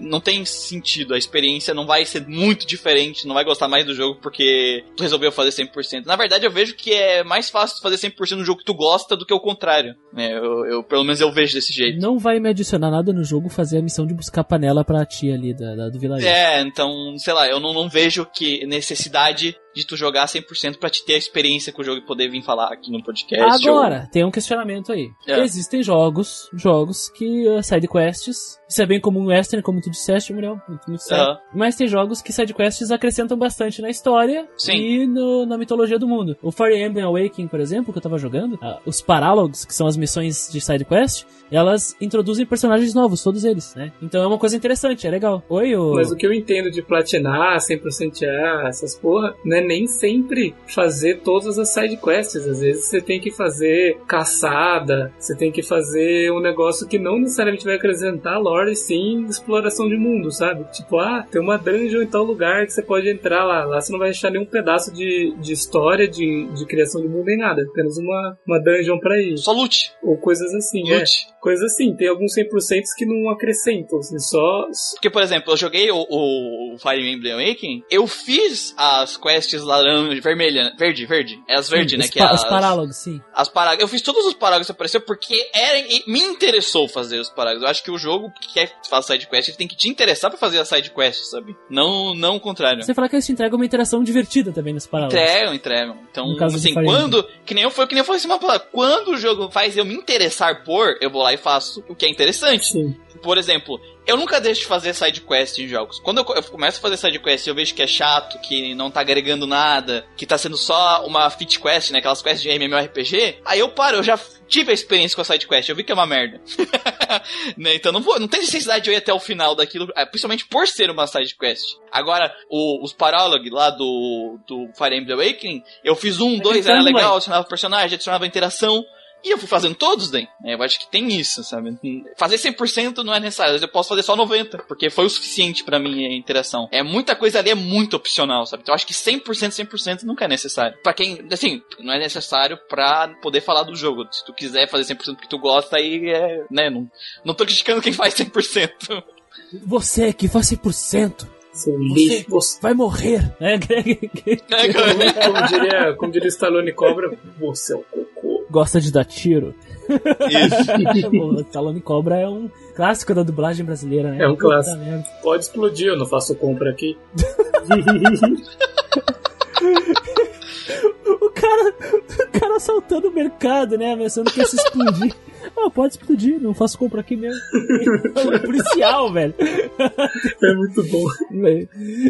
não tem sentido. A experiência não vai ser muito diferente, não vai gostar mais do jogo porque tu resolveu fazer 100%. Na verdade, eu vejo que é mais fácil fazer 100% no jogo que tu gosta do que o contrário. né? eu, eu- pelo menos eu vejo desse jeito. não vai me adicionar nada no jogo fazer a missão de buscar panela pra tia ali da, da- do vilarejo. É, então, sei lá, eu não, não vejo que necessidade de tu jogar 100% pra te ter a experiência com o jogo e poder vir falar aqui no podcast. Agora, ou... tem um questionamento aí. É. Existem jogos, jogos que uh, side quests, isso é bem comum no Western, como tu disseste, Muriel, muito, muito certo. Uhum. Mas tem jogos que side quests acrescentam bastante na história Sim. e no, na mitologia do mundo. O Fire Emblem Awakening, por exemplo, que eu tava jogando, uh, os Paralogs, que são as missões de side quest, elas introduzem personagens novos, todos eles, né? Então é uma coisa interessante, é legal. Oi, o... Mas o que eu entendo de platinar, 100% A, essas porra, não é nem sempre fazer todas as side quests. Às vezes você tem que fazer caçada, você tem que fazer um negócio que não necessariamente vai acrescentar lore, sim exploração de mundo, sabe? Tipo, ah, tem uma dungeon em tal lugar que você pode entrar lá. Lá você não vai achar nenhum pedaço de, de história, de, de criação de mundo nem nada. Apenas uma, uma dungeon pra ir. Só loot. Ou coisas assim, loot. É coisas assim. Tem alguns 100% que não acrescentam, assim, só... Porque, por exemplo, eu joguei o, o Fire Emblem Awakening, eu fiz as quests laranja, vermelha, verde, verde. É as verde, sim, né? Que pa é as, os parálogos, sim. As parálogos. Eu fiz todos os parálogos que apareceu porque era, me interessou fazer os parálogos. Eu acho que o jogo que quer fazer side quest, ele tem que te interessar pra fazer a side quest, sabe? Não, não o contrário. Você fala que eles te entregam uma interação divertida também nos parálogos. Entregam, entregam. Então, assim, quando... Que nem eu foi que nem eu falei assim, uma palavra. Quando o jogo faz eu me interessar por, eu vou lá e faço o que é interessante. Sim. Por exemplo, eu nunca deixo de fazer side quest em jogos. Quando eu, eu começo a fazer side quest e eu vejo que é chato, que não tá agregando nada, que tá sendo só uma fit quest, né? Aquelas quests de MMORPG, aí eu paro, eu já tive a experiência com a side quest, eu vi que é uma merda. (laughs) né? Então não, vou, não tem necessidade de eu ir até o final daquilo, é, principalmente por ser uma side quest. Agora, o, os Paralog lá do, do Fire Emblem Awakening, eu fiz um, dois, era legal, adicionava personagem, adicionava interação. E eu fui fazendo todos, daí. Eu acho que tem isso, sabe? Fazer 100% não é necessário. Eu posso fazer só 90%, porque foi o suficiente para mim a interação. É muita coisa ali, é muito opcional, sabe? Então eu acho que 100%, 100% nunca é necessário. Para quem, assim, não é necessário pra poder falar do jogo. Se tu quiser fazer 100% porque tu gosta, aí é, né? Não, não tô criticando quem faz 100%. Você que faz 100%. Seu lixo. Você vai morrer. É, como, diria, como diria Stallone Cobra, você é um cocô. Gosta de dar tiro. Isso. (laughs) Stallone Cobra é um clássico da dublagem brasileira, né? É um clássico. Pode explodir, eu não faço compra aqui. (laughs) o cara, o cara assaltando o mercado, né? Ameaçando que ia se explodir. (laughs) Ah, pode explodir, não faço compra aqui mesmo. (laughs) é policial, velho. É muito bom.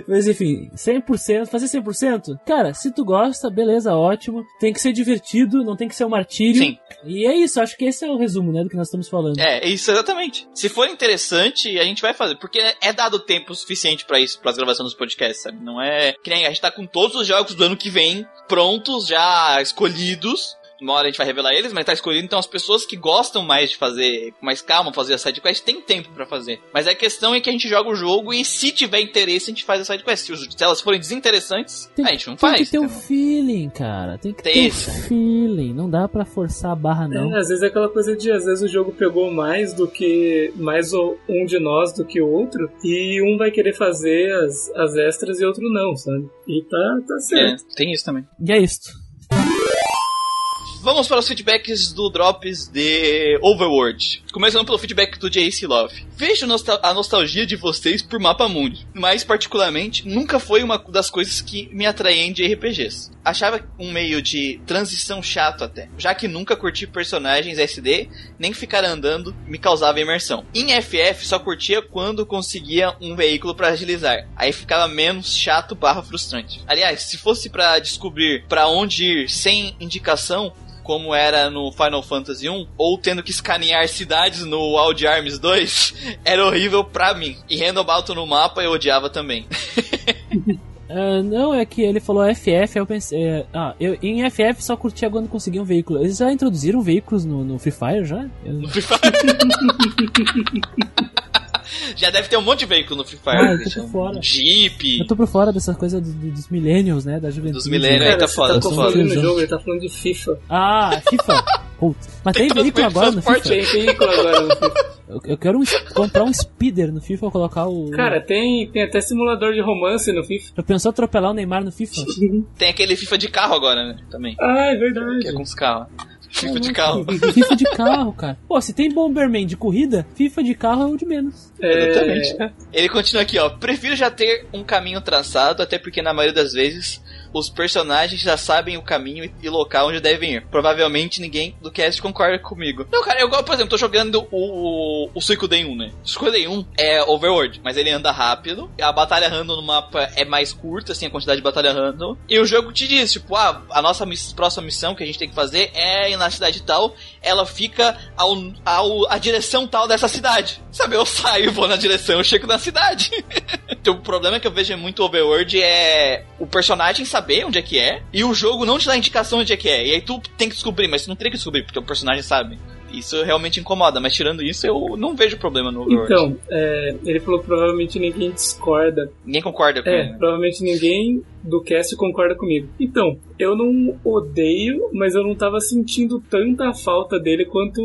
Mas enfim, 100%, fazer 100%? Cara, se tu gosta, beleza, ótimo. Tem que ser divertido, não tem que ser um martírio. Sim. E é isso, acho que esse é o resumo, né, do que nós estamos falando. É, isso exatamente. Se for interessante, a gente vai fazer, porque é dado tempo suficiente para isso, para as gravações dos podcasts, sabe? Não é que nem a gente tá com todos os jogos do ano que vem prontos, já escolhidos uma hora a gente vai revelar eles, mas tá escolhido. Então as pessoas que gostam mais de fazer com mais calma, fazer a sidequest, tem tempo para fazer. Mas a questão é que a gente joga o jogo e se tiver interesse, a gente faz a sidequest. Se, se elas forem desinteressantes, tem, a gente não tem faz. Tem que ter o um feeling, cara. Tem que tem ter o um feeling. Não dá para forçar a barra, não. É, às vezes é aquela coisa de, às vezes o jogo pegou mais do que, mais um de nós do que o outro, e um vai querer fazer as, as extras e outro não, sabe? E tá, tá certo. É, tem isso também. E é isso. Vamos para os feedbacks do Drops de Overworld. Começando pelo feedback do JC Love. Vejo a nostalgia de vocês por Mapa Mundi, mas particularmente nunca foi uma das coisas que me atraem de RPGs. Achava um meio de transição chato até, já que nunca curti personagens SD, nem ficar andando me causava imersão. Em FF só curtia quando conseguia um veículo para agilizar, aí ficava menos chato barra frustrante. Aliás, se fosse para descobrir para onde ir sem indicação, como era no Final Fantasy 1, ou tendo que escanear cidades no Wild Arms 2, (laughs) era horrível pra mim. E Random Alto no mapa eu odiava também. Uh, (laughs) não, é que ele falou FF, eu pensei. É, ah, eu em FF só curtia quando conseguia um veículo. Eles já introduziram veículos no, no Free Fire já? Eu... No Free Fire? (laughs) Já deve ter um monte de veículo no Free Fire. Ah, eu tô por fora. Jeep. Eu tô por fora dessa coisa do, do, dos millennials, né? Da juventude. Dos millennials, aí tá foda. Tá confundindo o jogo, ele tá falando de FIFA. Ah, FIFA. Putz. Mas tem, tem veículo agora no FIFA? Tem veículo agora no FIFA. Eu, eu quero um, comprar um speeder no FIFA colocar o. Cara, tem, tem até simulador de romance no FIFA. Já pensou atropelar o Neymar no FIFA? (laughs) tem aquele FIFA de carro agora, né? Também. Ah, é verdade. Que é com os carros. FIFA de carro. (laughs) FIFA de carro, cara. Pô, se tem Bomberman de corrida, FIFA de carro é o de menos. É... Exatamente. Ele continua aqui, ó. Prefiro já ter um caminho traçado, até porque na maioria das vezes os personagens já sabem o caminho e local onde devem ir. Provavelmente ninguém do cast concorda comigo. Não, cara, eu, por exemplo, tô jogando o, o Suicoden 1, né? O Suicoden 1 é overworld, mas ele anda rápido. A batalha random no mapa é mais curta, assim, a quantidade de batalha random. E o jogo te diz, tipo, ah, a nossa miss próxima missão que a gente tem que fazer é ir na cidade tal. Ela fica ao, ao, a direção tal dessa cidade. Sabe, eu saio, vou na direção, eu chego na cidade. (laughs) então o problema que eu vejo muito overworld é o personagem saber onde é que é e o jogo não te dá indicação onde é que é. E aí tu tem que descobrir, mas tu não tem que descobrir, porque o personagem sabe. Isso realmente incomoda, mas tirando isso, eu não vejo problema no Overwatch. Então, é, ele falou que provavelmente ninguém discorda. Ninguém concorda com É, ele. provavelmente ninguém do cast concorda comigo. Então, eu não odeio, mas eu não tava sentindo tanta falta dele quanto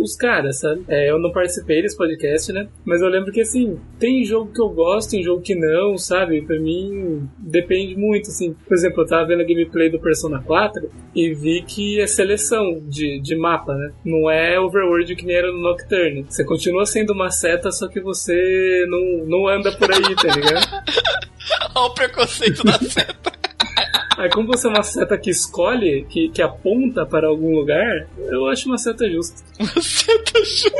os caras, sabe? É, eu não participei desse podcast, né? Mas eu lembro que, assim, tem jogo que eu gosto, tem jogo que não, sabe? Pra mim, depende muito, assim. Por exemplo, eu tava vendo a gameplay do Persona 4 e vi que é seleção de, de mapa, né? Não é overworld que nem era no Nocturne. Você continua sendo uma seta, só que você não, não anda por aí, tá ligado? (laughs) Olha o preconceito da seta. Aí como você é uma seta que escolhe, que, que aponta para algum lugar, eu acho uma seta justa. seta justa.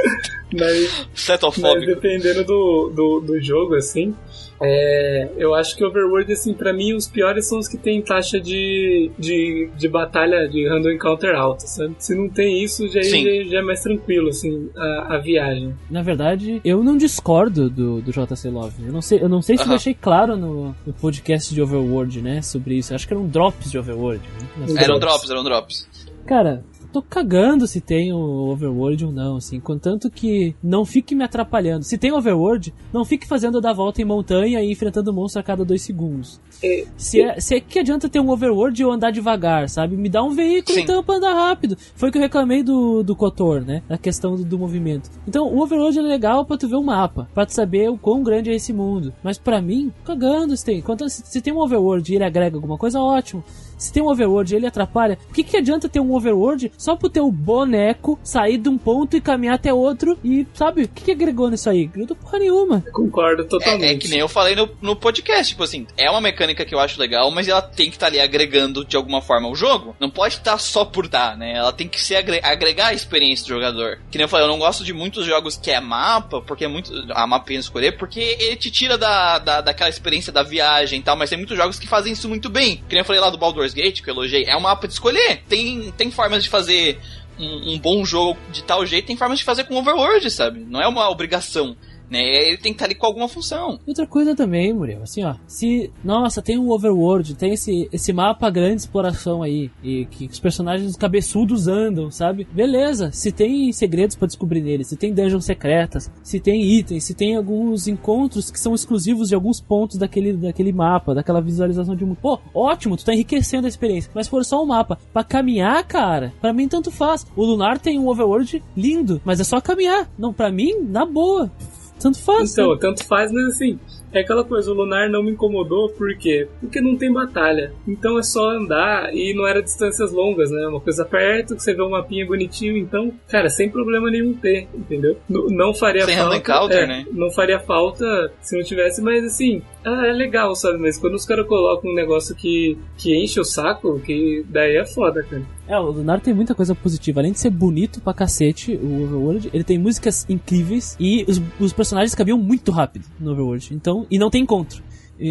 Mas, mas Setofóbico. dependendo do, do, do jogo, assim, é, eu acho que Overworld, assim, pra mim, os piores são os que tem taxa de, de, de batalha, de random encounter alta, sabe? Se não tem isso, já, Sim. já, já é mais tranquilo, assim, a, a viagem. Na verdade, eu não discordo do, do JC Love. Eu não sei, eu não sei se eu deixei claro no, no podcast de Overworld, né? Sobre isso. Acho que eram drops de Overworld. Né? Eram drops. drops, eram drops. Cara, tô cagando se tem o Overworld ou não, assim. Contanto que não fique me atrapalhando. Se tem Overworld, não fique fazendo dar volta em montanha e enfrentando monstro a cada dois segundos. É, Se é, se é que adianta ter um Overworld e eu andar devagar, sabe? Me dá um veículo Sim. então pra andar rápido. Foi o que eu reclamei do, do Kotor, né? A questão do, do movimento. Então, o Overworld é legal pra tu ver o mapa, pra tu saber o quão grande é esse mundo. Mas pra mim, cagando se tem. Contanto, se, se tem um Overworld e ele agrega alguma coisa, ótimo. Se tem um overworld e ele atrapalha, o que, que adianta ter um overworld só pro teu boneco sair de um ponto e caminhar até outro e, sabe, o que, que agregou nisso aí? Agregou porra nenhuma. concordo totalmente. É, é que nem eu falei no, no podcast, tipo assim, é uma mecânica que eu acho legal, mas ela tem que estar ali agregando de alguma forma o jogo. Não pode estar só por dar, né? Ela tem que se agre- agregar a experiência do jogador. Que nem eu falei, eu não gosto de muitos jogos que é mapa, porque é muito. A mapa em escolher, porque ele te tira da, da, daquela experiência da viagem e tal, mas tem muitos jogos que fazem isso muito bem. Que nem eu falei lá do Baldur's Gate, que eu elogiei, é um mapa de escolher. Tem, tem formas de fazer um, um bom jogo de tal jeito, tem formas de fazer com Overworld, sabe? Não é uma obrigação. Né? Ele tem que estar ali com alguma função. E Outra coisa também, Muriel, assim, ó. Se, nossa, tem um overworld, tem esse, esse mapa grande exploração aí, e que os personagens cabeçudos andam, sabe? Beleza, se tem segredos pra descobrir nele, se tem dungeons secretas, se tem itens, se tem alguns encontros que são exclusivos de alguns pontos daquele, daquele mapa, daquela visualização de mundo. Pô, ótimo, tu tá enriquecendo a experiência. Mas for só um mapa pra caminhar, cara, pra mim tanto faz. O Lunar tem um overworld lindo, mas é só caminhar. Não, pra mim, na boa. Tanto faz. Então, né? tanto faz, mas assim, é aquela coisa, o Lunar não me incomodou, por quê? Porque não tem batalha. Então é só andar e não era distâncias longas, né? Uma coisa perto, que você vê um mapinha bonitinho, então, cara, sem problema nenhum ter, entendeu? N- não faria Sem falta. encounter, é, né? Não faria falta se não tivesse, mas assim, é legal, sabe? Mas quando os caras colocam um negócio que, que enche o saco, que daí é foda, cara. É, o Lunar tem muita coisa positiva. Além de ser bonito pra cacete, o Overworld, ele tem músicas incríveis e os, os personagens caminham muito rápido no Overworld. Então, e não tem encontro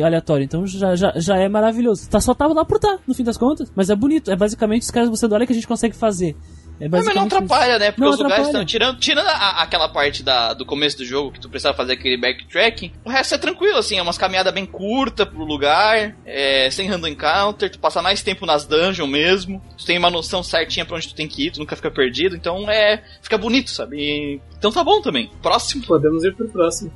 aleatório. Então já, já, já é maravilhoso. Tá, só tava lá por tá, no fim das contas. Mas é bonito. É basicamente os caras você olha que a gente consegue fazer. É mas não atrapalha, né? Porque Não os lugares atrapalha. estão. Tirando, tirando a- aquela parte da, do começo do jogo que tu precisava fazer aquele backtracking, o resto é tranquilo, assim, é umas caminhadas bem curtas pro lugar, é, sem random encounter, tu passa mais tempo nas dungeons mesmo, tu tem uma noção certinha pra onde tu tem que ir, tu nunca fica perdido, então é. fica bonito, sabe? E- então tá bom também. Próximo. Podemos ir pro próximo.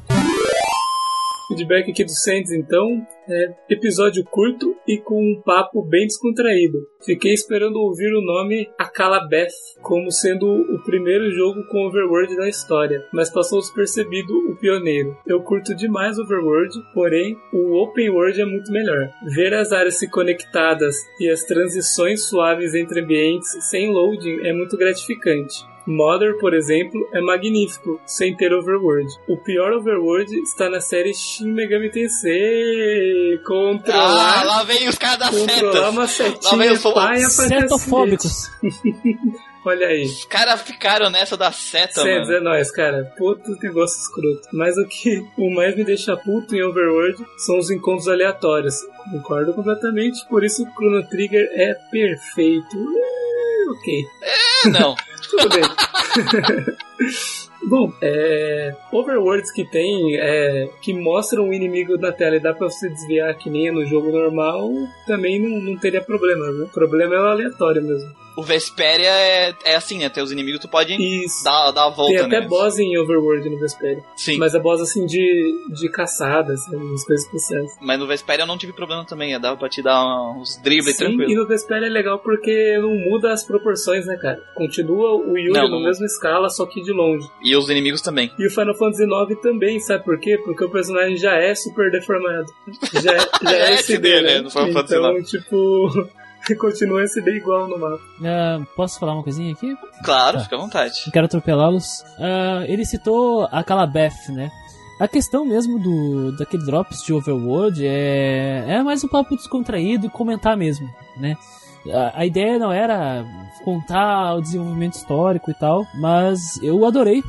Feedback aqui do Sands, então. É episódio curto e com um papo bem descontraído. Fiquei esperando ouvir o nome Akalabeth como sendo o primeiro jogo com Overworld da história, mas passou despercebido o pioneiro. Eu curto demais Overworld, porém o Open World é muito melhor. Ver as áreas se conectadas e as transições suaves entre ambientes sem loading é muito gratificante. Mother, por exemplo, é magnífico, sem ter overworld. O pior overworld está na série Shin Megami Tensei. Controlar... Ah, lá vem os caras da controlar seta. uma Lá vem o fo- paia pra Setofóbicos. Olha aí. Os caras ficaram nessa da seta, Sands, mano. é nóis, cara. Puto negócio escroto. Mas o que o mais me deixa puto em Overworld são os encontros aleatórios. Concordo completamente, por isso o Chrono Trigger é perfeito. Ok, É, não. (laughs) tudo bem. (laughs) Bom, é, overworlds que tem, é, que mostram o inimigo na tela e dá pra você desviar que nem é no jogo normal, também não, não teria problema, né? O problema é o aleatório mesmo. O Vesperia é, é assim, né? Tem os inimigos, tu pode Isso. dar, dar a volta Tem até neles. boss em Overworld no Vesperia. Sim. Mas é boss assim de, de caçada, assim, umas coisas especiais. Mas no Vesperia eu não tive problema também. é, Dava pra te dar uns dribles Sim, tranquilo. e no Vesperia é legal porque não muda as proporções, né, cara? Continua o Yuri Não, na mesma escala, só que de longe. E os inimigos também. E o Final Fantasy IX também, sabe por quê? Porque o personagem já é super deformado. Já, é- já é (laughs) É SD, SD, né? né, no Final Fantasy Então, tipo, (laughs) continua SD igual no mapa. Ah, posso falar uma coisinha aqui? Claro, Tá. fica à vontade. Não quero atropelá-los. Ah, ele citou a Calabeth, né? A questão mesmo do daquele drops de Overworld é, é mais um papo descontraído e comentar mesmo, né? A, a ideia não era contar o desenvolvimento histórico e tal, mas eu adorei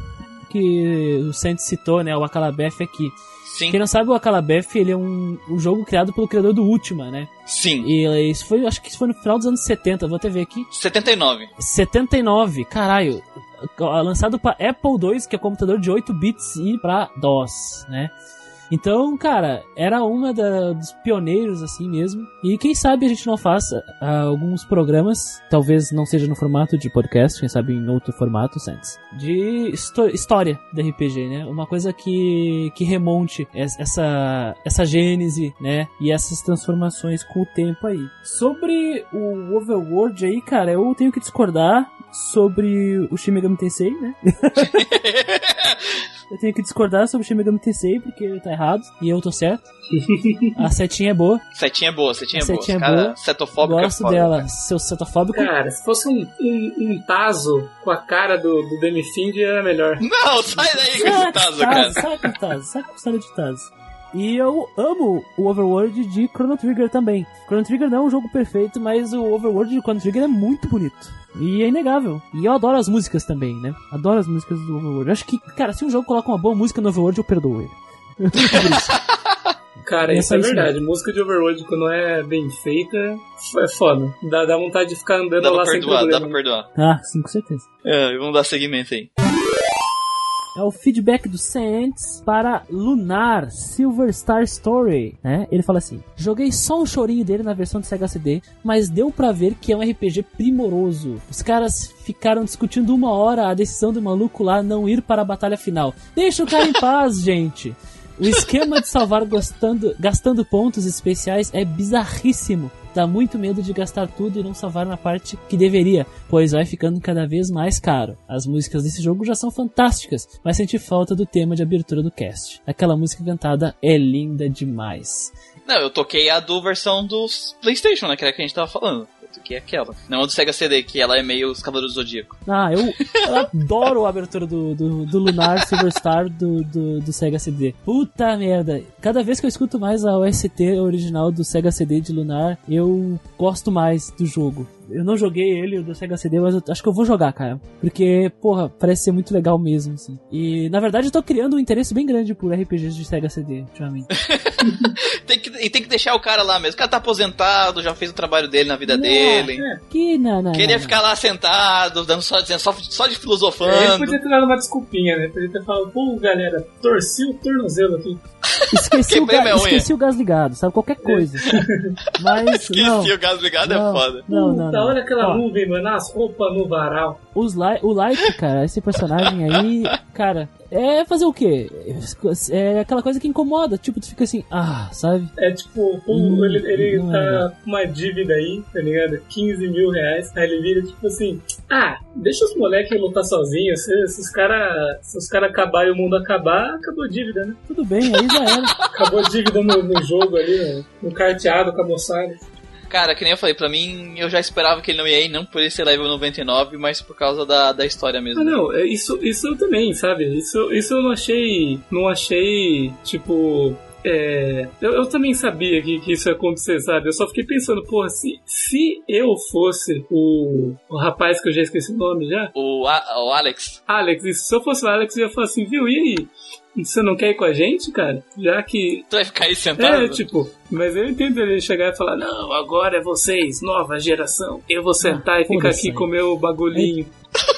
que o Santos citou, né? O Akalabeth aqui. Sim, Quem não sabe, o Akalabeth ele é um, um jogo criado pelo criador do Ultima, né? sim. E isso foi, acho que isso foi no final dos anos 70, vou até ver aqui. 79. 79, caralho. Lançado para Apple II, que é computador de 8 bits e para DOS, né? Então, cara, era uma da- dos pioneiros assim mesmo. E quem sabe a gente não faça ah, alguns programas, talvez não seja no formato de podcast, quem sabe em outro formato, Santos, de histó- história da RPG, né? Uma coisa que, que remonte es- essa, essa gênese, né? E essas transformações com o tempo aí. Sobre o Overworld aí, cara, eu tenho que discordar sobre o Shin Megami Tensei, né? (laughs) Eu tenho que discordar sobre o Shin Megami Tensei, porque ele tá errado e eu tô certo. A setinha é boa, Setinha é boa, setinha, A é boa. setinha é cara boa. Setofóbico gosto é foda, dela. cara. Seu setofóbico. Cara, se fosse um, um, um Tazo com a cara do, do Demifind, era melhor. Não, sai daí com esse Tazo, cara. saca o Tazo, saca a história de Tazo. E eu amo o Overworld de Chrono Trigger também. Chrono Trigger não é um jogo perfeito, mas o Overworld de Chrono Trigger é muito bonito. E é inegável. E eu adoro as músicas também, né? Adoro as músicas do Overworld. Eu acho que, cara, se um jogo coloca uma boa música no Overworld, eu perdoo ele. (laughs) Cara, isso é verdade. Música de Overworld, quando é bem feita, é foda. Dá, dá vontade de ficar andando Dá lá pra sem perdoar, dá problema. pra perdoar. Ah, sim, com certeza. É, vamos dar seguimento aí. É o feedback do Saints para Lunar Silver Star Story, né? Ele fala assim: Joguei só um chorinho dele na versão de Sega CD, mas deu pra ver que é um RPG primoroso. Os caras ficaram discutindo uma hora a decisão do maluco lá não ir para a batalha final. Deixa o cara em paz, (laughs) gente. O esquema de salvar gastando, gastando pontos especiais é bizarríssimo. Dá muito medo de gastar tudo e não salvar na parte que deveria, pois vai ficando cada vez mais caro. As músicas desse jogo já são fantásticas, mas senti falta do tema de abertura do cast. Aquela música cantada é linda demais. Não, eu toquei a do versão do PlayStation, né? Que era que a gente tava falando. Eu toquei aquela. Não a do Sega CD, que ela é meio os Cavaleiros do Zodíaco. Ah, eu, eu (laughs) adoro a abertura do, do, do Lunar Silverstar do, do, do Sega CD. Puta merda. Cada vez que eu escuto mais a OST original do Sega CD de Lunar, eu gosto mais do jogo. Eu não joguei ele, o do Sega CD, mas eu acho que eu vou jogar, cara. Porque, porra, parece ser muito legal mesmo, assim. E, na verdade, eu tô criando um interesse bem grande por RPGs de Sega CD, ultimamente. (laughs) Tem que, e tem que deixar o cara lá mesmo. O cara tá aposentado, já fez o trabalho dele na vida dele. É, Que, não, não, Queria não, ficar lá sentado, dando só, dizendo, só, só de ele filosofando. podia ter dado uma desculpinha, né? Podia ter falado, pô, galera, torci o tornozelo aqui. (laughs) Esqueci, o, ga- esqueci o gás ligado, sabe? Qualquer coisa. (laughs) Mas, não. Esqueci o gás ligado, Não. é foda. Não, não, Puta, olha aquela Ó, nuvem, mano, as roupas no varal. os li o Light, cara, esse personagem aí, cara, é fazer o quê? É aquela coisa que incomoda, tipo, tu fica assim, ah, sabe? É tipo, pô, Hum, ele, ele tá é. com uma dívida aí, tá ligado? 15 mil reais. Aí ele vira tipo assim: Ah, deixa os moleques lutar sozinhos. Se, se os caras se os cara acabarem e o mundo acabar, acabou a dívida, né? Tudo bem, aí já era. Acabou a dívida no, no jogo ali, no, no carteado com a moçada. Cara, que nem eu falei, pra mim, eu já esperava que ele não ia ir, não por ele ser level 99, mas por causa da, da história mesmo. Ah, não, é, isso, isso eu também, sabe? Isso, isso eu não achei. Não achei, tipo. É, eu, eu também sabia que, que isso ia acontecer, sabe? Eu só fiquei pensando, porra, se, se eu fosse o, o rapaz que eu já esqueci o nome já, O, A- o Alex. Alex, e se eu fosse o Alex, eu ia falar assim, viu, e aí? Você não quer ir com a gente, cara? Já que Tu vai ficar aí sentado? É, tipo, mas eu entendo ele chegar e falar: Não, agora é vocês, nova geração. Eu vou sentar e ficar aqui com o meu bagulhinho. É (laughs)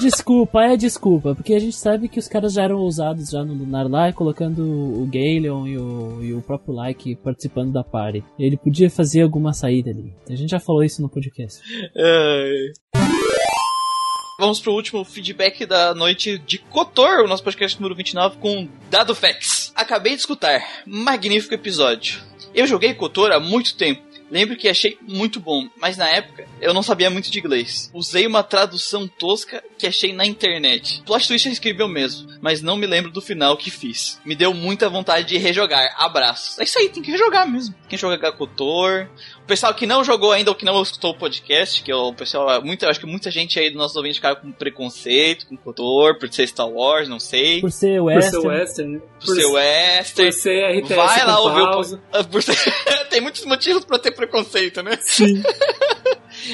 desculpa, é desculpa, porque a gente sabe que os caras já eram ousados já no Lunar lá, colocando o Galeon e o, e o próprio Like participando da party. Ele podia fazer alguma saída ali. A gente já falou isso no podcast. Ai. Vamos pro último feedback da noite de Cotor, o nosso podcast número 29, com Dado Facts. Acabei de escutar. Magnífico episódio. Eu joguei Cotor há muito tempo. Lembro que achei muito bom, mas na época eu não sabia muito de inglês. Usei uma tradução tosca que achei na internet. Plot twist é incrível mesmo, mas não me lembro do final que fiz. Me deu muita vontade de rejogar. Abraços. É isso aí, tem que rejogar mesmo. Quem joga Kotor. O pessoal que não jogou ainda ou que não escutou o podcast, que é o pessoal, muita, acho que muita gente aí do nosso ouvinte ficaram com preconceito com Kotor, por ser Star Wars, não sei. Por ser Por ser Western, western, né? Por ser western. (laughs) por ser RTS Vai lá com ouvir o por ser- Tem muitos motivos pra ter preconceito, né? Sim. (laughs)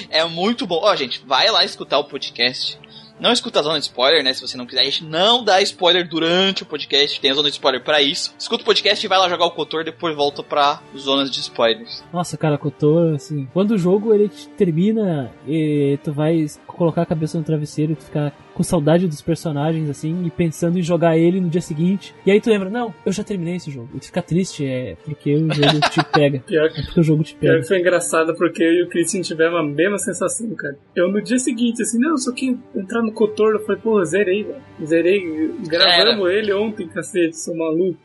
É muito bom. Ó, gente, vai lá escutar o podcast. Não escuta a zona de spoiler, né? Se você não quiser. A gente não dá spoiler durante o podcast. Tem a zona de spoiler pra isso. Escuta o podcast e vai lá jogar o Cotor, depois volta pra zonas de spoilers. Nossa, cara, Kotor, assim, quando o jogo ele te termina e tu vai colocar a cabeça no travesseiro e ficar com saudade dos personagens, assim, e pensando em jogar ele no dia seguinte. E aí tu lembra, não, eu já terminei esse jogo. E tu fica triste, é porque o jogo (laughs) te pega. Pior, É porque o jogo te pior pega. que foi engraçado porque eu e o Christian tivemos a mesma sensação, cara. Eu no dia seguinte, assim, não, só que entrar no Cotor, eu falei, pô, zerei, velho. Zerei, gravamos ele ontem, cacete, sou maluco.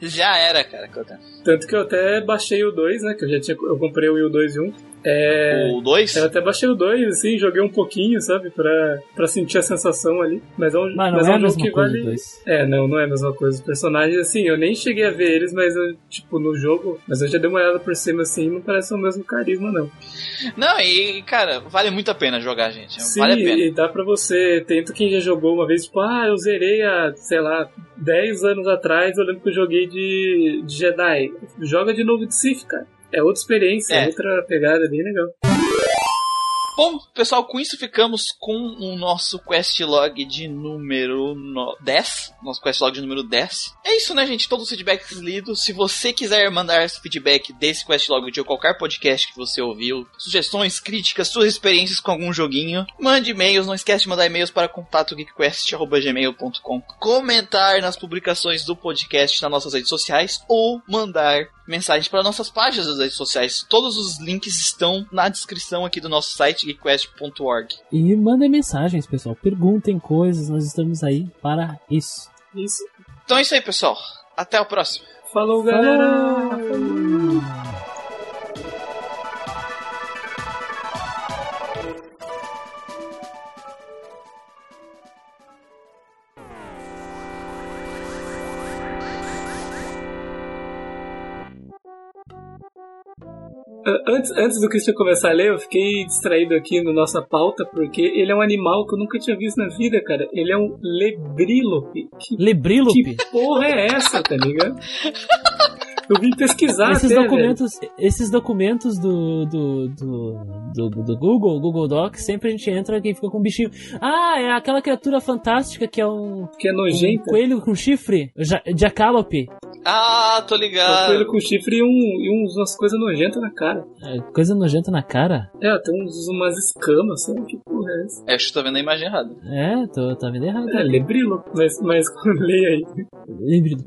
Já era, cara. Tanto que eu até baixei o 2, né? Que eu já tinha. Eu comprei o Wii 2 e 1. É. O 2? Eu até baixei o 2, assim, joguei um pouquinho, sabe? Pra, pra sentir a sensação ali. Mas é um, Mas não mas é é um jogo que coisa vale. É, não, não é a mesma coisa. Os personagens, assim, eu nem cheguei a ver eles, mas eu, tipo, no jogo. Mas eu já dei uma olhada por cima, assim, não parece o mesmo carisma, não. Não, e, cara, vale muito a pena jogar, gente. Sim, vale a pena. e dá pra você. Tento quem já jogou uma vez, tipo, ah, eu zerei há, sei lá, 10 anos atrás, eu lembro que eu joguei de, de Jedi. Joga de novo de Sith, cara. É outra experiência, É. é outra pegada, bem legal. Bom, pessoal, com isso ficamos com o nosso quest log de número no- 10. Nosso quest log de número 10. É isso, né, gente? Todos os feedbacks lidos. Se você quiser mandar esse feedback desse quest log de qualquer podcast que você ouviu, sugestões, críticas, suas experiências com algum joguinho, mande e-mails. Não esquece de mandar e-mails para contatogeekquest.gmail.com Comentar nas publicações do podcast nas nossas redes sociais ou mandar mensagens para nossas páginas das redes sociais. Todos os links estão na descrição aqui do nosso site geekquest.org. E mandem mensagens, pessoal. Perguntem coisas, nós estamos aí para isso. Isso. Então é isso aí, pessoal. Até o próximo. Falou, galera! Falou! Antes, antes do Christian começar a ler, eu fiquei distraído aqui na nossa pauta, porque ele é um animal que eu nunca tinha visto na vida, cara. Ele é um lebrílope. Que, Lebrílope. que porra é essa, tá ligado? (laughs) Eu vim pesquisar Esses até, documentos, esses documentos do, do, do, do, do Google, Google Docs, sempre a gente entra e fica com um bichinho. Ah, é aquela criatura fantástica que é um, velho, que é um nojento. coelho com chifre, Ja- Jacalope. Ah, tô ligado. coelho com chifre e, um, e umas coisas nojentas na cara. É, Coisa nojenta na cara. É, tem uns, umas escamas, assim, que porra é essa? É, acho que tá vendo a imagem errada. É, tô, tá vendo errado. É, lebrílope, mas, mas (laughs) leia aí. Lebrílope.